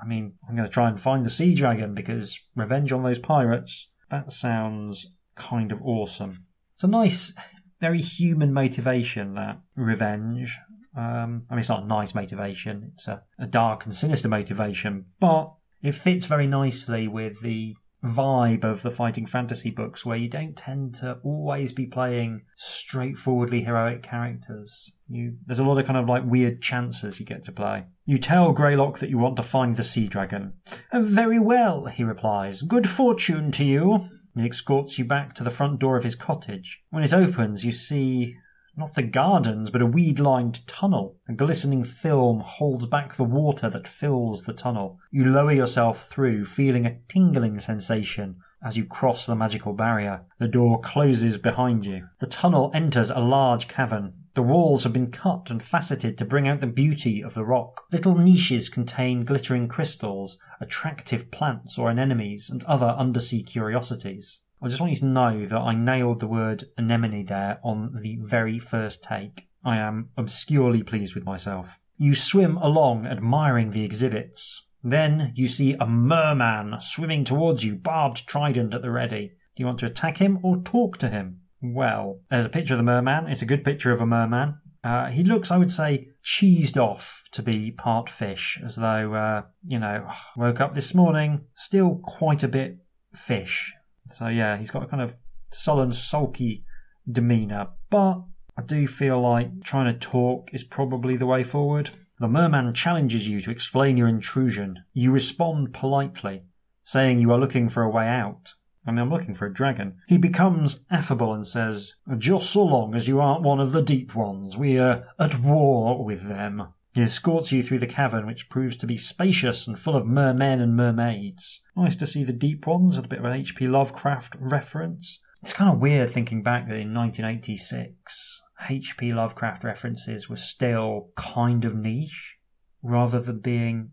I mean, I'm going to try and find the sea dragon because revenge on those pirates, that sounds kind of awesome. It's a nice, very human motivation, that revenge. Um, I mean, it's not a nice motivation, it's a, a dark and sinister motivation, but it fits very nicely with the vibe of the fighting fantasy books where you don't tend to always be playing straightforwardly heroic characters. You, there's a lot of kind of like weird chances you get to play. You tell Greylock that you want to find the sea dragon. Oh, very well, he replies. Good fortune to you. He escorts you back to the front door of his cottage. When it opens, you see not the gardens, but a weed lined tunnel. A glistening film holds back the water that fills the tunnel. You lower yourself through, feeling a tingling sensation as you cross the magical barrier. The door closes behind you. The tunnel enters a large cavern. The walls have been cut and faceted to bring out the beauty of the rock. Little niches contain glittering crystals, attractive plants or anemones, and other undersea curiosities. I just want you to know that I nailed the word anemone there on the very first take. I am obscurely pleased with myself. You swim along admiring the exhibits. Then you see a merman swimming towards you, barbed trident at the ready. Do you want to attack him or talk to him? Well, there's a picture of the merman. It's a good picture of a merman. Uh, he looks, I would say, cheesed off to be part fish, as though, uh, you know, woke up this morning, still quite a bit fish. So, yeah, he's got a kind of sullen, sulky demeanour. But I do feel like trying to talk is probably the way forward. The merman challenges you to explain your intrusion. You respond politely, saying you are looking for a way out. I mean, I'm looking for a dragon. He becomes affable and says, Just so long as you aren't one of the deep ones, we are at war with them. He escorts you through the cavern, which proves to be spacious and full of mermen and mermaids. Nice to see the deep ones, a bit of an H.P. Lovecraft reference. It's kind of weird thinking back that in 1986, H.P. Lovecraft references were still kind of niche, rather than being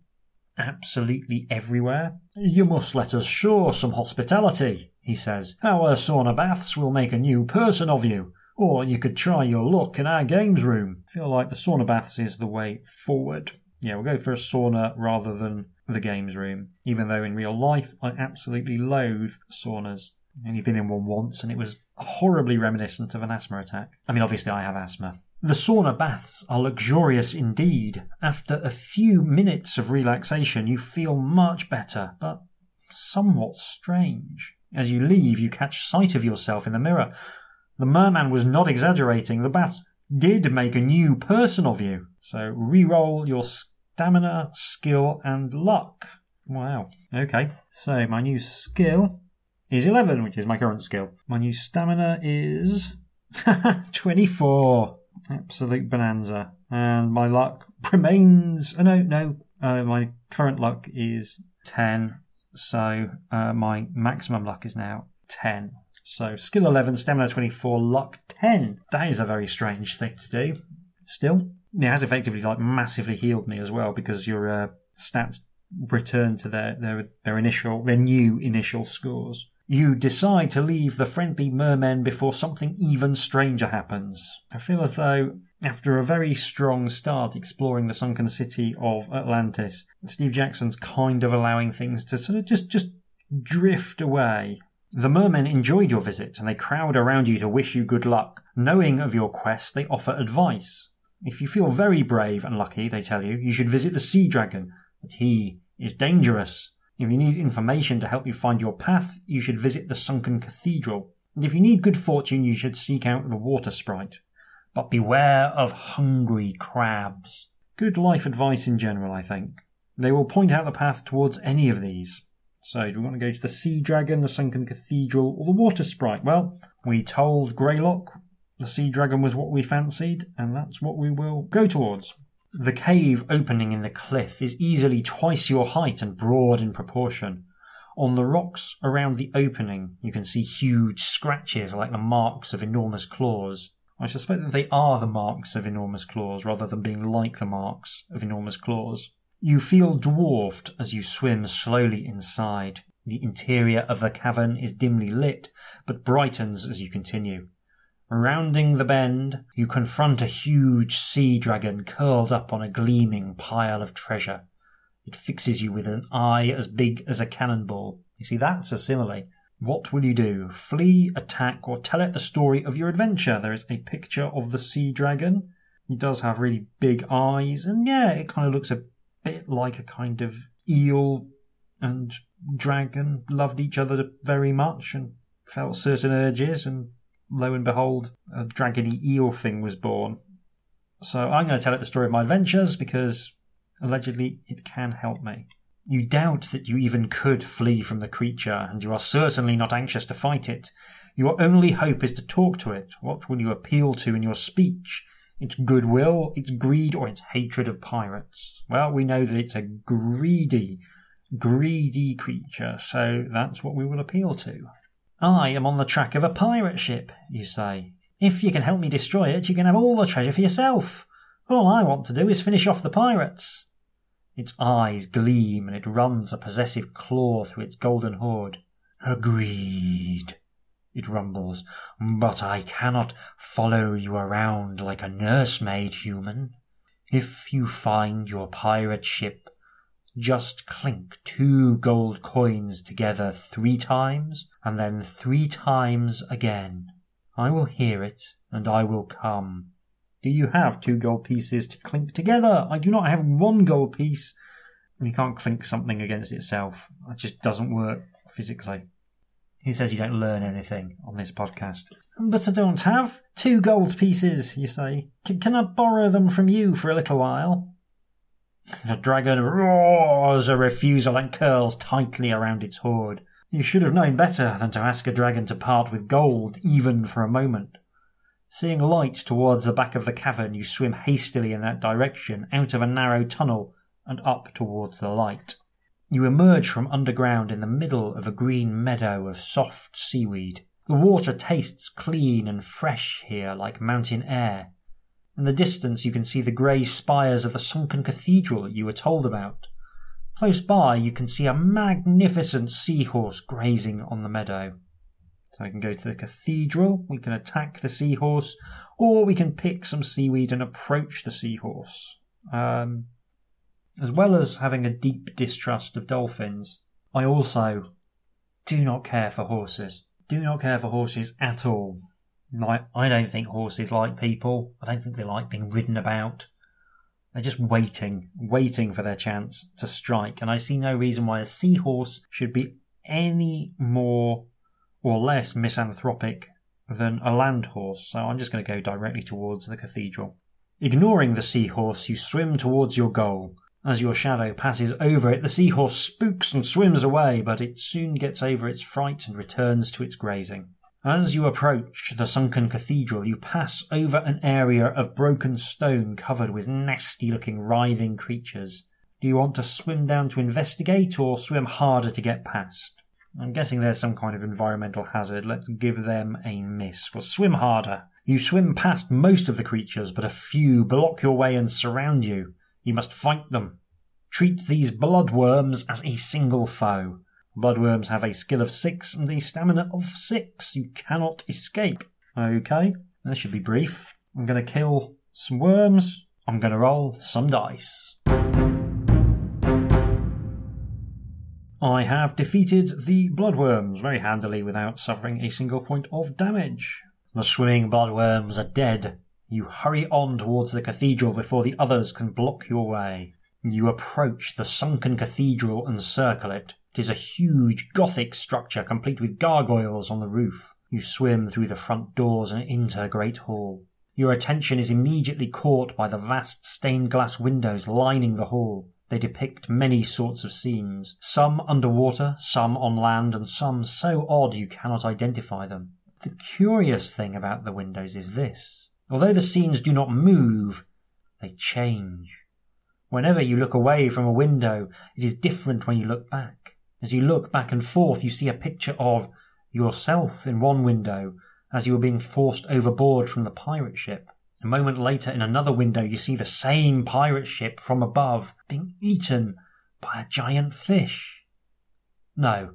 absolutely everywhere. You must let us show some hospitality, he says. Our sauna baths will make a new person of you. Or you could try your luck in our games room. Feel like the sauna baths is the way forward. Yeah, we'll go for a sauna rather than the games room. Even though in real life I absolutely loathe saunas. I've only been in one once and it was horribly reminiscent of an asthma attack. I mean, obviously I have asthma. The sauna baths are luxurious indeed. After a few minutes of relaxation, you feel much better, but somewhat strange. As you leave, you catch sight of yourself in the mirror. The merman was not exaggerating. The baths did make a new person of you. So re-roll your stamina, skill, and luck. Wow. Okay. So my new skill is 11, which is my current skill. My new stamina is 24. Absolute bonanza. And my luck remains. Oh, no, no. Uh, my current luck is 10. So uh, my maximum luck is now 10. So skill 11, stamina 24, luck 10. That is a very strange thing to do. Still, it has effectively like massively healed me as well because your uh, stats return to their, their their initial their new initial scores. You decide to leave the friendly mermen before something even stranger happens. I feel as though, after a very strong start exploring the sunken city of Atlantis, Steve Jackson's kind of allowing things to sort of just, just drift away. The mermen enjoyed your visit and they crowd around you to wish you good luck. Knowing of your quest, they offer advice. If you feel very brave and lucky, they tell you, you should visit the sea dragon, but he is dangerous. If you need information to help you find your path, you should visit the sunken cathedral. And if you need good fortune, you should seek out the water sprite. But beware of hungry crabs. Good life advice in general, I think. They will point out the path towards any of these. So, do we want to go to the sea dragon, the sunken cathedral, or the water sprite? Well, we told Greylock the sea dragon was what we fancied, and that's what we will go towards. The cave opening in the cliff is easily twice your height and broad in proportion. On the rocks around the opening, you can see huge scratches like the marks of enormous claws. I suspect that they are the marks of enormous claws rather than being like the marks of enormous claws. You feel dwarfed as you swim slowly inside. The interior of the cavern is dimly lit, but brightens as you continue. Rounding the bend, you confront a huge sea dragon curled up on a gleaming pile of treasure. It fixes you with an eye as big as a cannonball. You see, that's a simile. What will you do? Flee, attack, or tell it the story of your adventure? There is a picture of the sea dragon. He does have really big eyes, and yeah, it kind of looks a bit like a kind of eel and dragon loved each other very much and felt certain urges and lo and behold, a dragony eel thing was born. So I'm going to tell it the story of my adventures because allegedly it can help me. You doubt that you even could flee from the creature, and you are certainly not anxious to fight it. Your only hope is to talk to it. What will you appeal to in your speech? Its goodwill, its greed, or its hatred of pirates? Well, we know that it's a greedy, greedy creature, so that's what we will appeal to. I am on the track of a pirate ship, you say. If you can help me destroy it, you can have all the treasure for yourself. All I want to do is finish off the pirates. Its eyes gleam and it runs a possessive claw through its golden hoard. Agreed, it rumbles, but I cannot follow you around like a nursemaid human. If you find your pirate ship, just clink two gold coins together three times, and then three times again. I will hear it, and I will come. Do you have two gold pieces to clink together? I do not have one gold piece. You can't clink something against itself. It just doesn't work physically. He says you don't learn anything on this podcast. But I don't have two gold pieces, you say. C- can I borrow them from you for a little while? The dragon roars a refusal and curls tightly around its hoard. You should have known better than to ask a dragon to part with gold, even for a moment. Seeing light towards the back of the cavern, you swim hastily in that direction, out of a narrow tunnel, and up towards the light. You emerge from underground in the middle of a green meadow of soft seaweed. The water tastes clean and fresh here like mountain air. In the distance you can see the grey spires of the sunken cathedral you were told about. Close by you can see a magnificent seahorse grazing on the meadow. So we can go to the cathedral, we can attack the seahorse, or we can pick some seaweed and approach the seahorse. Um, as well as having a deep distrust of dolphins, I also do not care for horses. Do not care for horses at all. I don't think horses like people. I don't think they like being ridden about. They're just waiting, waiting for their chance to strike. And I see no reason why a seahorse should be any more or less misanthropic than a land horse. So I'm just going to go directly towards the cathedral. Ignoring the seahorse, you swim towards your goal. As your shadow passes over it, the seahorse spooks and swims away, but it soon gets over its fright and returns to its grazing. As you approach the sunken cathedral, you pass over an area of broken stone covered with nasty looking writhing creatures. Do you want to swim down to investigate or swim harder to get past? I'm guessing there's some kind of environmental hazard. Let's give them a miss. Well, swim harder. You swim past most of the creatures, but a few block your way and surround you. You must fight them. Treat these bloodworms as a single foe. Bloodworms have a skill of six and a stamina of six. You cannot escape. Okay, this should be brief. I'm going to kill some worms. I'm going to roll some dice. I have defeated the bloodworms very handily without suffering a single point of damage. The swimming bloodworms are dead. You hurry on towards the cathedral before the others can block your way. You approach the sunken cathedral and circle it. It is a huge Gothic structure complete with gargoyles on the roof. You swim through the front doors and into great hall. Your attention is immediately caught by the vast stained glass windows lining the hall. They depict many sorts of scenes, some underwater, some on land, and some so odd you cannot identify them. The curious thing about the windows is this. Although the scenes do not move, they change. Whenever you look away from a window, it is different when you look back. As you look back and forth, you see a picture of yourself in one window as you were being forced overboard from the pirate ship. A moment later, in another window, you see the same pirate ship from above being eaten by a giant fish. No.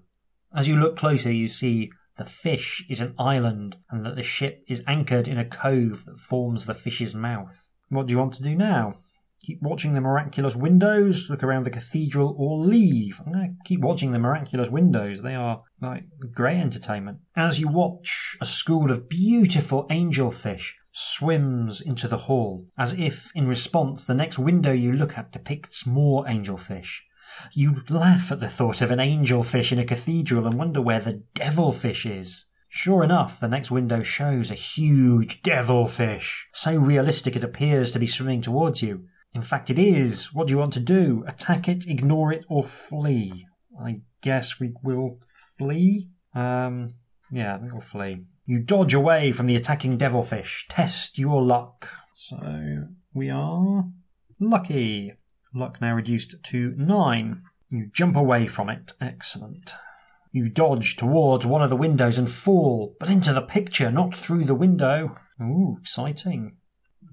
As you look closer, you see the fish is an island and that the ship is anchored in a cove that forms the fish's mouth. What do you want to do now? Keep watching the miraculous windows, look around the cathedral, or leave. I'm going to keep watching the miraculous windows. They are like great entertainment. As you watch, a school of beautiful angelfish swims into the hall, as if, in response, the next window you look at depicts more angelfish. You laugh at the thought of an angelfish in a cathedral and wonder where the devilfish is. Sure enough, the next window shows a huge devilfish, so realistic it appears to be swimming towards you. In fact, it is. What do you want to do? Attack it, ignore it, or flee? I guess we will flee. Um, yeah, we'll flee. You dodge away from the attacking devilfish. Test your luck. So we are lucky. Luck now reduced to nine. You jump away from it. Excellent. You dodge towards one of the windows and fall, but into the picture, not through the window. Ooh, exciting.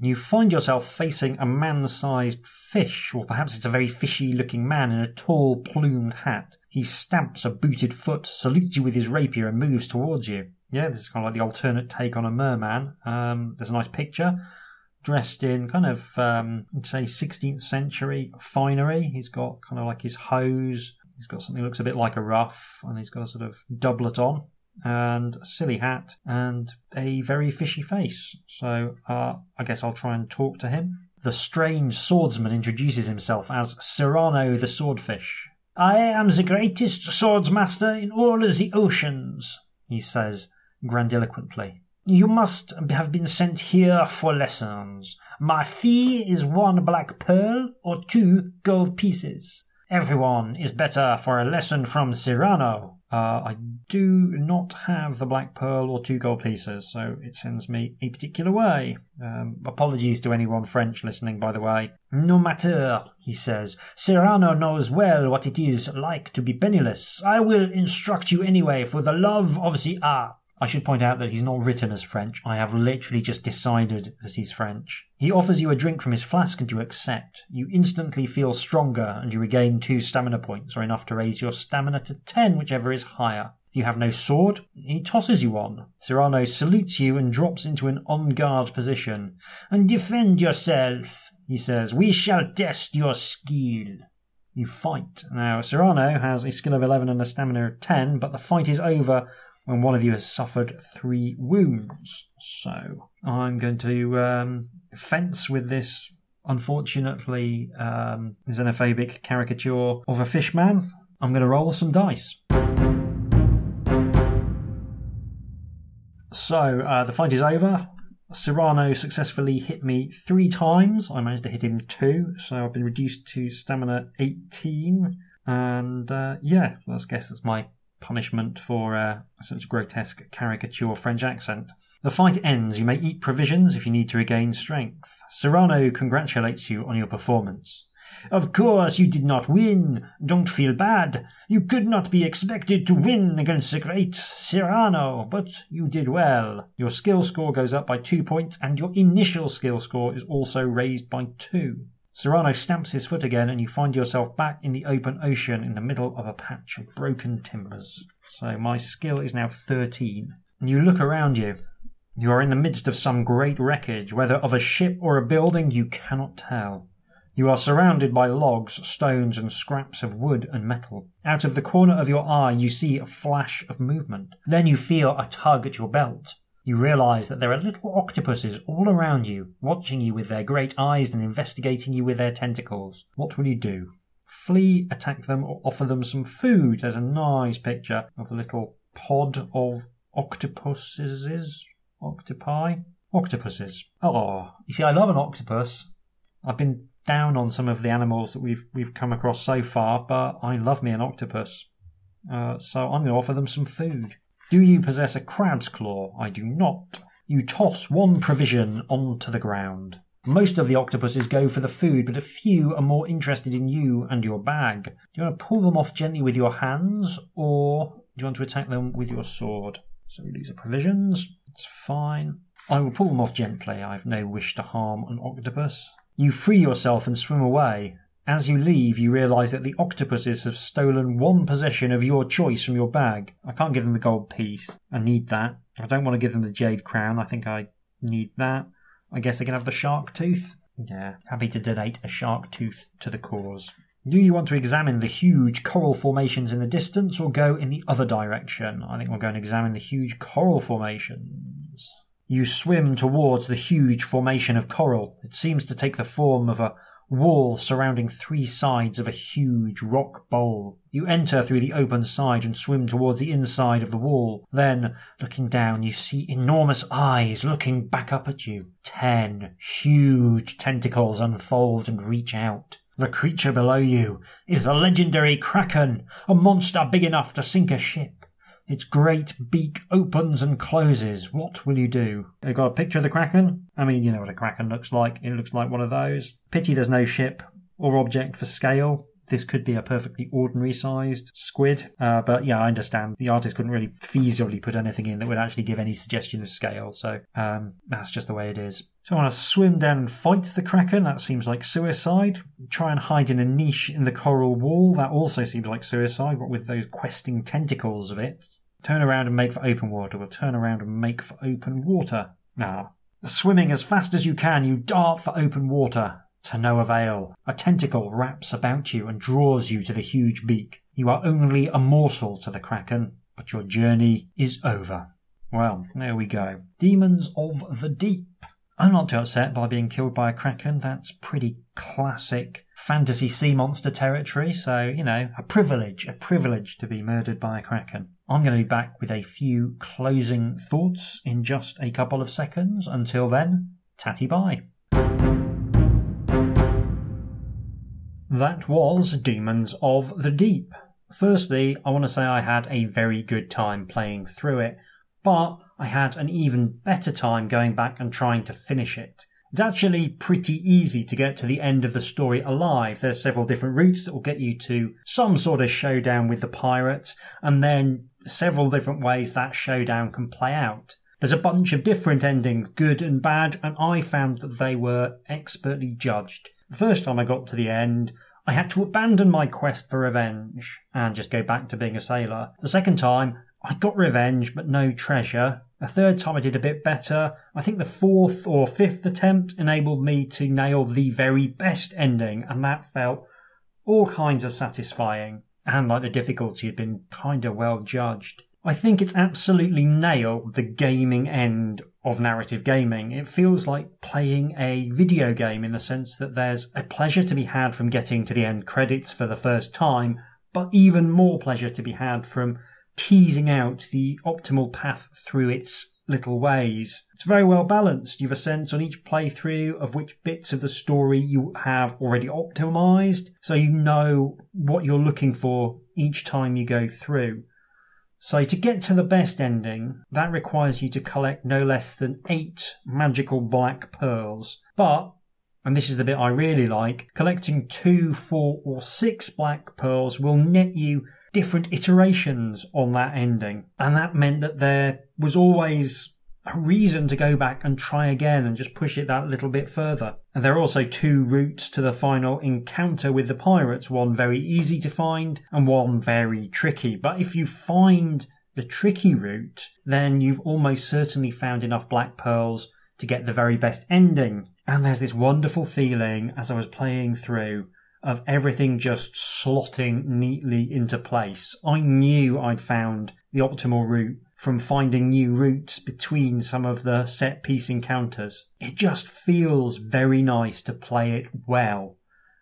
You find yourself facing a man sized fish, or perhaps it's a very fishy looking man in a tall plumed hat. He stamps a booted foot, salutes you with his rapier, and moves towards you. yeah, this is kind of like the alternate take on a merman. Um, there's a nice picture dressed in kind of, um, I'd say, 16th century finery. He's got kind of like his hose. He's got something that looks a bit like a ruff, and he's got a sort of doublet on and a silly hat and a very fishy face. So uh, I guess I'll try and talk to him. The strange swordsman introduces himself as Cyrano the Swordfish. I am the greatest swordsmaster in all the oceans, he says grandiloquently. You must have been sent here for lessons. My fee is one black pearl or two gold pieces. Everyone is better for a lesson from Cyrano. Uh, I do not have the black pearl or two gold pieces, so it sends me a particular way. Um, apologies to anyone French listening, by the way. No matter, he says. Cyrano knows well what it is like to be penniless. I will instruct you anyway for the love of the art. I should point out that he's not written as French. I have literally just decided that he's French. He offers you a drink from his flask and you accept. You instantly feel stronger and you regain two stamina points, or enough to raise your stamina to 10, whichever is higher. You have no sword. He tosses you one. Cyrano salutes you and drops into an on guard position. And defend yourself, he says. We shall test your skill. You fight. Now, Cyrano has a skill of 11 and a stamina of 10, but the fight is over when one of you has suffered three wounds. So I'm going to um, fence with this unfortunately um, xenophobic caricature of a fishman. I'm going to roll some dice. So uh, the fight is over. Cyrano successfully hit me three times. I managed to hit him two, so I've been reduced to stamina 18. And uh, yeah, I guess that's my punishment for uh, such a grotesque caricature French accent. The fight ends. You may eat provisions if you need to regain strength. Cyrano congratulates you on your performance. Of course, you did not win. Don't feel bad. You could not be expected to win against the great Cyrano, but you did well. Your skill score goes up by two points, and your initial skill score is also raised by two. Cyrano stamps his foot again, and you find yourself back in the open ocean in the middle of a patch of broken timbers. So my skill is now 13. You look around you. You are in the midst of some great wreckage, whether of a ship or a building, you cannot tell. You are surrounded by logs, stones, and scraps of wood and metal. Out of the corner of your eye, you see a flash of movement. Then you feel a tug at your belt. You realize that there are little octopuses all around you, watching you with their great eyes and investigating you with their tentacles. What will you do? Flee, attack them, or offer them some food? There's a nice picture of a little pod of octopuses. Octopi? Octopuses. Oh, you see, I love an octopus. I've been down on some of the animals that we've we've come across so far, but I love me an octopus. Uh, so I'm going to offer them some food. Do you possess a crab's claw? I do not. You toss one provision onto the ground. Most of the octopuses go for the food, but a few are more interested in you and your bag. Do you want to pull them off gently with your hands, or do you want to attack them with your sword? So these are provisions. It's fine. I will pull them off gently. I have no wish to harm an octopus. You free yourself and swim away. As you leave, you realise that the octopuses have stolen one possession of your choice from your bag. I can't give them the gold piece. I need that. I don't want to give them the jade crown. I think I need that. I guess I can have the shark tooth. Yeah, happy to donate a shark tooth to the cause. Do you want to examine the huge coral formations in the distance or go in the other direction? I think we'll go and examine the huge coral formations. You swim towards the huge formation of coral. It seems to take the form of a wall surrounding three sides of a huge rock bowl. You enter through the open side and swim towards the inside of the wall. Then, looking down, you see enormous eyes looking back up at you. Ten huge tentacles unfold and reach out. The creature below you is the legendary Kraken, a monster big enough to sink a ship. Its great beak opens and closes. What will you do? I've got a picture of the Kraken. I mean, you know what a Kraken looks like. It looks like one of those. Pity there's no ship or object for scale. This could be a perfectly ordinary sized squid, uh, but yeah, I understand the artist couldn't really feasibly put anything in that would actually give any suggestion of scale, so um, that's just the way it is. So I want to swim down and fight the kraken. That seems like suicide. Try and hide in a niche in the coral wall. That also seems like suicide. What with those questing tentacles of it, Turn around and make for open water. We'll turn around and make for open water. Now, swimming as fast as you can, you dart for open water. To no avail. A tentacle wraps about you and draws you to the huge beak. You are only a morsel to the kraken, but your journey is over. Well, there we go. Demons of the Deep. I'm not too upset by being killed by a kraken. That's pretty classic fantasy sea monster territory. So, you know, a privilege, a privilege to be murdered by a kraken. I'm going to be back with a few closing thoughts in just a couple of seconds. Until then, tatty bye. That was Demons of the Deep. Firstly, I want to say I had a very good time playing through it, but I had an even better time going back and trying to finish it. It's actually pretty easy to get to the end of the story alive. There's several different routes that will get you to some sort of showdown with the pirates, and then several different ways that showdown can play out. There's a bunch of different endings, good and bad, and I found that they were expertly judged. The first time I got to the end, I had to abandon my quest for revenge and just go back to being a sailor. The second time, I got revenge but no treasure, a third time I did a bit better. I think the fourth or fifth attempt enabled me to nail the very best ending, and that felt all kinds of satisfying. And like the difficulty had been kind of well judged. I think it's absolutely nailed the gaming end of narrative gaming. It feels like playing a video game in the sense that there's a pleasure to be had from getting to the end credits for the first time, but even more pleasure to be had from teasing out the optimal path through its little ways. It's very well balanced. You've a sense on each playthrough of which bits of the story you have already optimized, so you know what you're looking for each time you go through. So to get to the best ending, that requires you to collect no less than eight magical black pearls. But, and this is the bit I really like, collecting two, four, or six black pearls will net you different iterations on that ending. And that meant that there was always a reason to go back and try again and just push it that little bit further. And there are also two routes to the final encounter with the pirates, one very easy to find and one very tricky. But if you find the tricky route, then you've almost certainly found enough black pearls to get the very best ending. And there's this wonderful feeling as I was playing through of everything just slotting neatly into place. I knew I'd found the optimal route from finding new routes between some of the set piece encounters. It just feels very nice to play it well,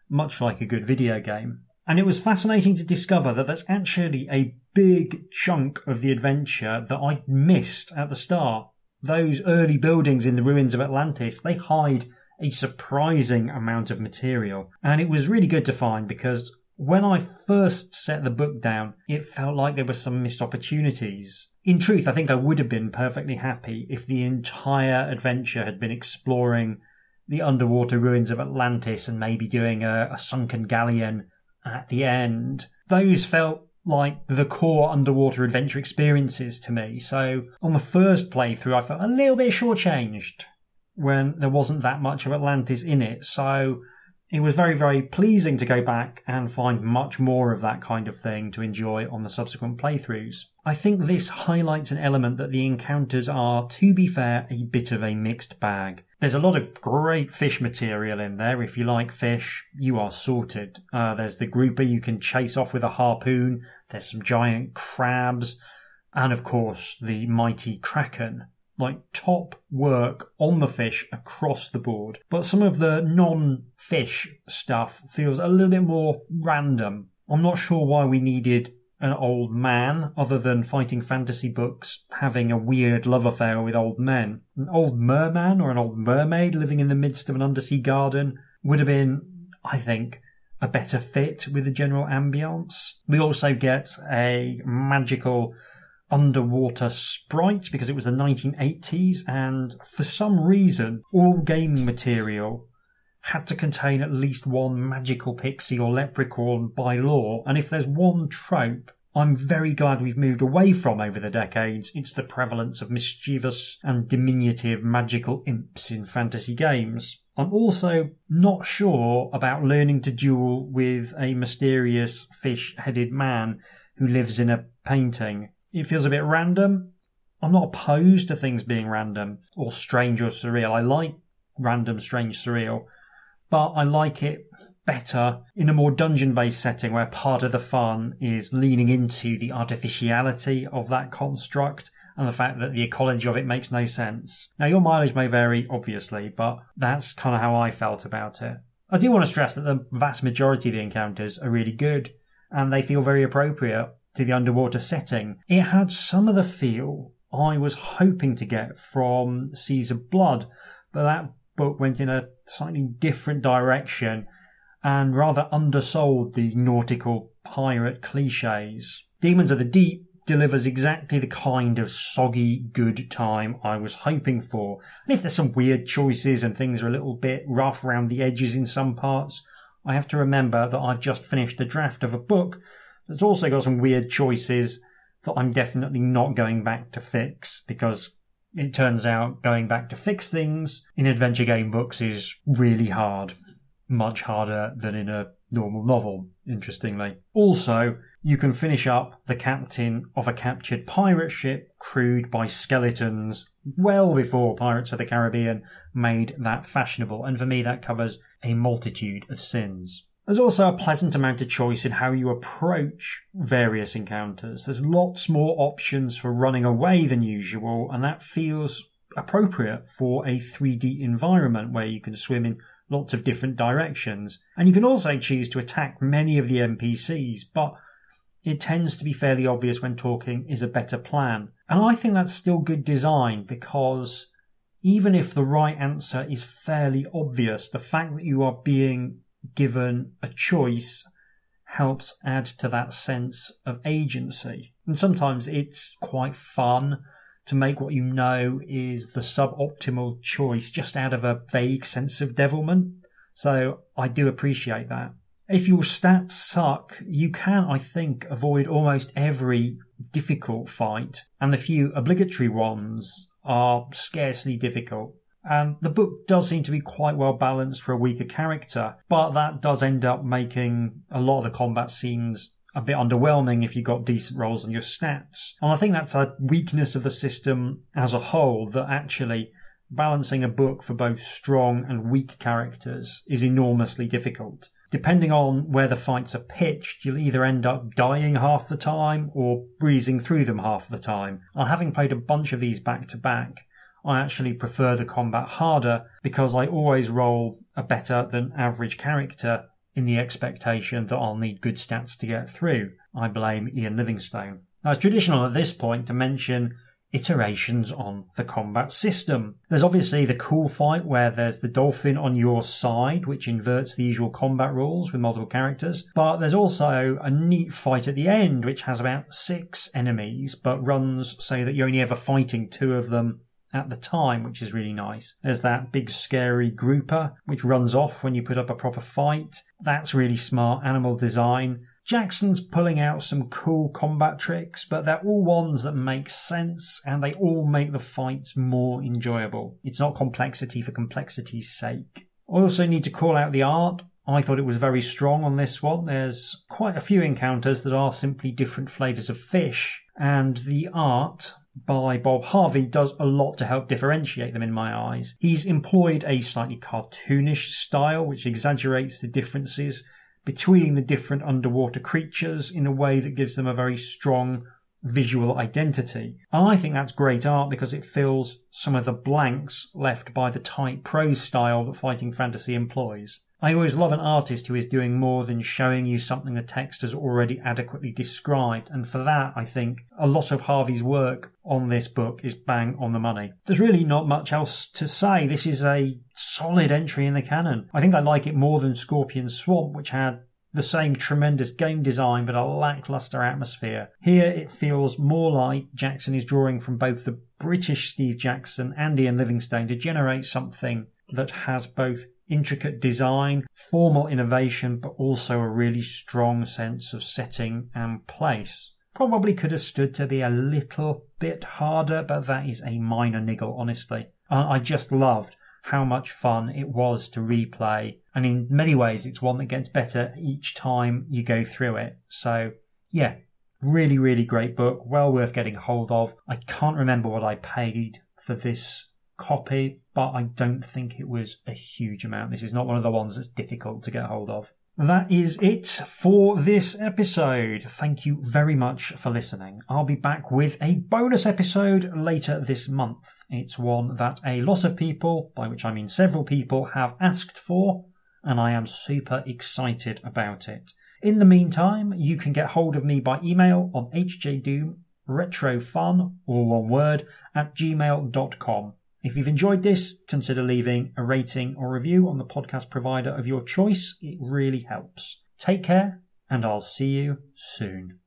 much like a good video game. And it was fascinating to discover that that's actually a big chunk of the adventure that I missed at the start. Those early buildings in the ruins of Atlantis, they hide a surprising amount of material. And it was really good to find because when I first set the book down, it felt like there were some missed opportunities. In truth, I think I would have been perfectly happy if the entire adventure had been exploring the underwater ruins of Atlantis and maybe doing a, a sunken galleon at the end. Those felt like the core underwater adventure experiences to me. So on the first playthrough, I felt a little bit shortchanged when there wasn't that much of Atlantis in it. So it was very, very pleasing to go back and find much more of that kind of thing to enjoy on the subsequent playthroughs. I think this highlights an element that the encounters are, to be fair, a bit of a mixed bag. There's a lot of great fish material in there. If you like fish, you are sorted. Uh, there's the grouper you can chase off with a harpoon. There's some giant crabs. And of course, the mighty kraken like top work on the fish across the board. But some of the non fish stuff feels a little bit more random. I'm not sure why we needed an old man other than fighting fantasy books having a weird love affair with old men. An old merman or an old mermaid living in the midst of an undersea garden would have been, I think, a better fit with the general ambience. We also get a magical underwater sprite because it was the 1980s, and for some reason, all gaming material had to contain at least one magical pixie or leprechaun by law. And if there's one trope I'm very glad we've moved away from over the decades, it's the prevalence of mischievous and diminutive magical imps in fantasy games. I'm also not sure about learning to duel with a mysterious fish headed man who lives in a painting. It feels a bit random. I'm not opposed to things being random or strange or surreal. I like random, strange, surreal, but I like it better in a more dungeon based setting where part of the fun is leaning into the artificiality of that construct and the fact that the ecology of it makes no sense. Now, your mileage may vary, obviously, but that's kind of how I felt about it. I do want to stress that the vast majority of the encounters are really good and they feel very appropriate to the underwater setting. It had some of the feel I was hoping to get from of Blood, but that book went in a slightly different direction and rather undersold the nautical pirate cliches. Demons of the Deep delivers exactly the kind of soggy good time I was hoping for. And if there's some weird choices and things are a little bit rough around the edges in some parts, I have to remember that I've just finished the draft of a book that's also got some weird choices that I'm definitely not going back to fix because it turns out going back to fix things in adventure game books is really hard. Much harder than in a normal novel, interestingly. Also, you can finish up the captain of a captured pirate ship crewed by skeletons well before Pirates of the Caribbean made that fashionable, and for me, that covers a multitude of sins. There's also a pleasant amount of choice in how you approach various encounters. There's lots more options for running away than usual, and that feels appropriate for a 3D environment where you can swim in lots of different directions. And you can also choose to attack many of the NPCs, but it tends to be fairly obvious when talking is a better plan. And I think that's still good design because even if the right answer is fairly obvious, the fact that you are being given a choice helps add to that sense of agency. And sometimes it's quite fun to make what you know is the suboptimal choice just out of a vague sense of devilment. So I do appreciate that. If your stats suck, you can, I think, avoid almost every difficult fight, and the few obligatory ones are scarcely difficult. And the book does seem to be quite well balanced for a weaker character, but that does end up making a lot of the combat scenes a bit underwhelming if you got decent rolls on your stats. And I think that's a weakness of the system as a whole that actually balancing a book for both strong and weak characters is enormously difficult. Depending on where the fights are pitched, you'll either end up dying half the time or breezing through them half the time. And having played a bunch of these back to back, I actually prefer the combat harder because I always roll a better than average character in the expectation that I'll need good stats to get through. I blame Ian Livingstone. Now, it's traditional at this point to mention iterations on the combat system. There's obviously the cool fight where there's the dolphin on your side, which inverts the usual combat rules with multiple characters. But there's also a neat fight at the end, which has about six enemies, but runs so that you're only ever fighting two of them at the time, which is really nice. There's that big scary grouper, which runs off when you put up a proper fight. That's really smart animal design. Jackson's pulling out some cool combat tricks, but they're all ones that make sense and they all make the fights more enjoyable. It's not complexity for complexity's sake. I also need to call out the art. I thought it was very strong on this one. There's quite a few encounters that are simply different flavours of fish, and the art by Bob Harvey does a lot to help differentiate them in my eyes. He's employed a slightly cartoonish style which exaggerates the differences between the different underwater creatures in a way that gives them a very strong visual identity. And I think that's great art because it fills some of the blanks left by the tight prose style that fighting fantasy employs. I always love an artist who is doing more than showing you something the text has already adequately described, and for that, I think a lot of Harvey's work on this book is bang on the money. There's really not much else to say. This is a solid entry in the canon. I think I like it more than Scorpion Swamp, which had the same tremendous game design but a lackluster atmosphere. Here it feels more like Jackson is drawing from both the British Steve Jackson and Ian Livingstone to generate something that has both intricate design, formal innovation, but also a really strong sense of setting and place. Probably could have stood to be a little bit harder, but that is a minor niggle, honestly. I just loved how much fun it was to replay, and in many ways, it's one that gets better each time you go through it. So, yeah, Really, really great book. Well worth getting hold of. I can't remember what I paid for this copy, but I don't think it was a huge amount. This is not one of the ones that's difficult to get hold of. That is it for this episode. Thank you very much for listening. I'll be back with a bonus episode later this month. It's one that a lot of people, by which I mean several people, have asked for, and I am super excited about it. In the meantime, you can get hold of me by email on hjdoom or one word, at gmail.com. If you've enjoyed this, consider leaving a rating or review on the podcast provider of your choice. It really helps. Take care, and I'll see you soon.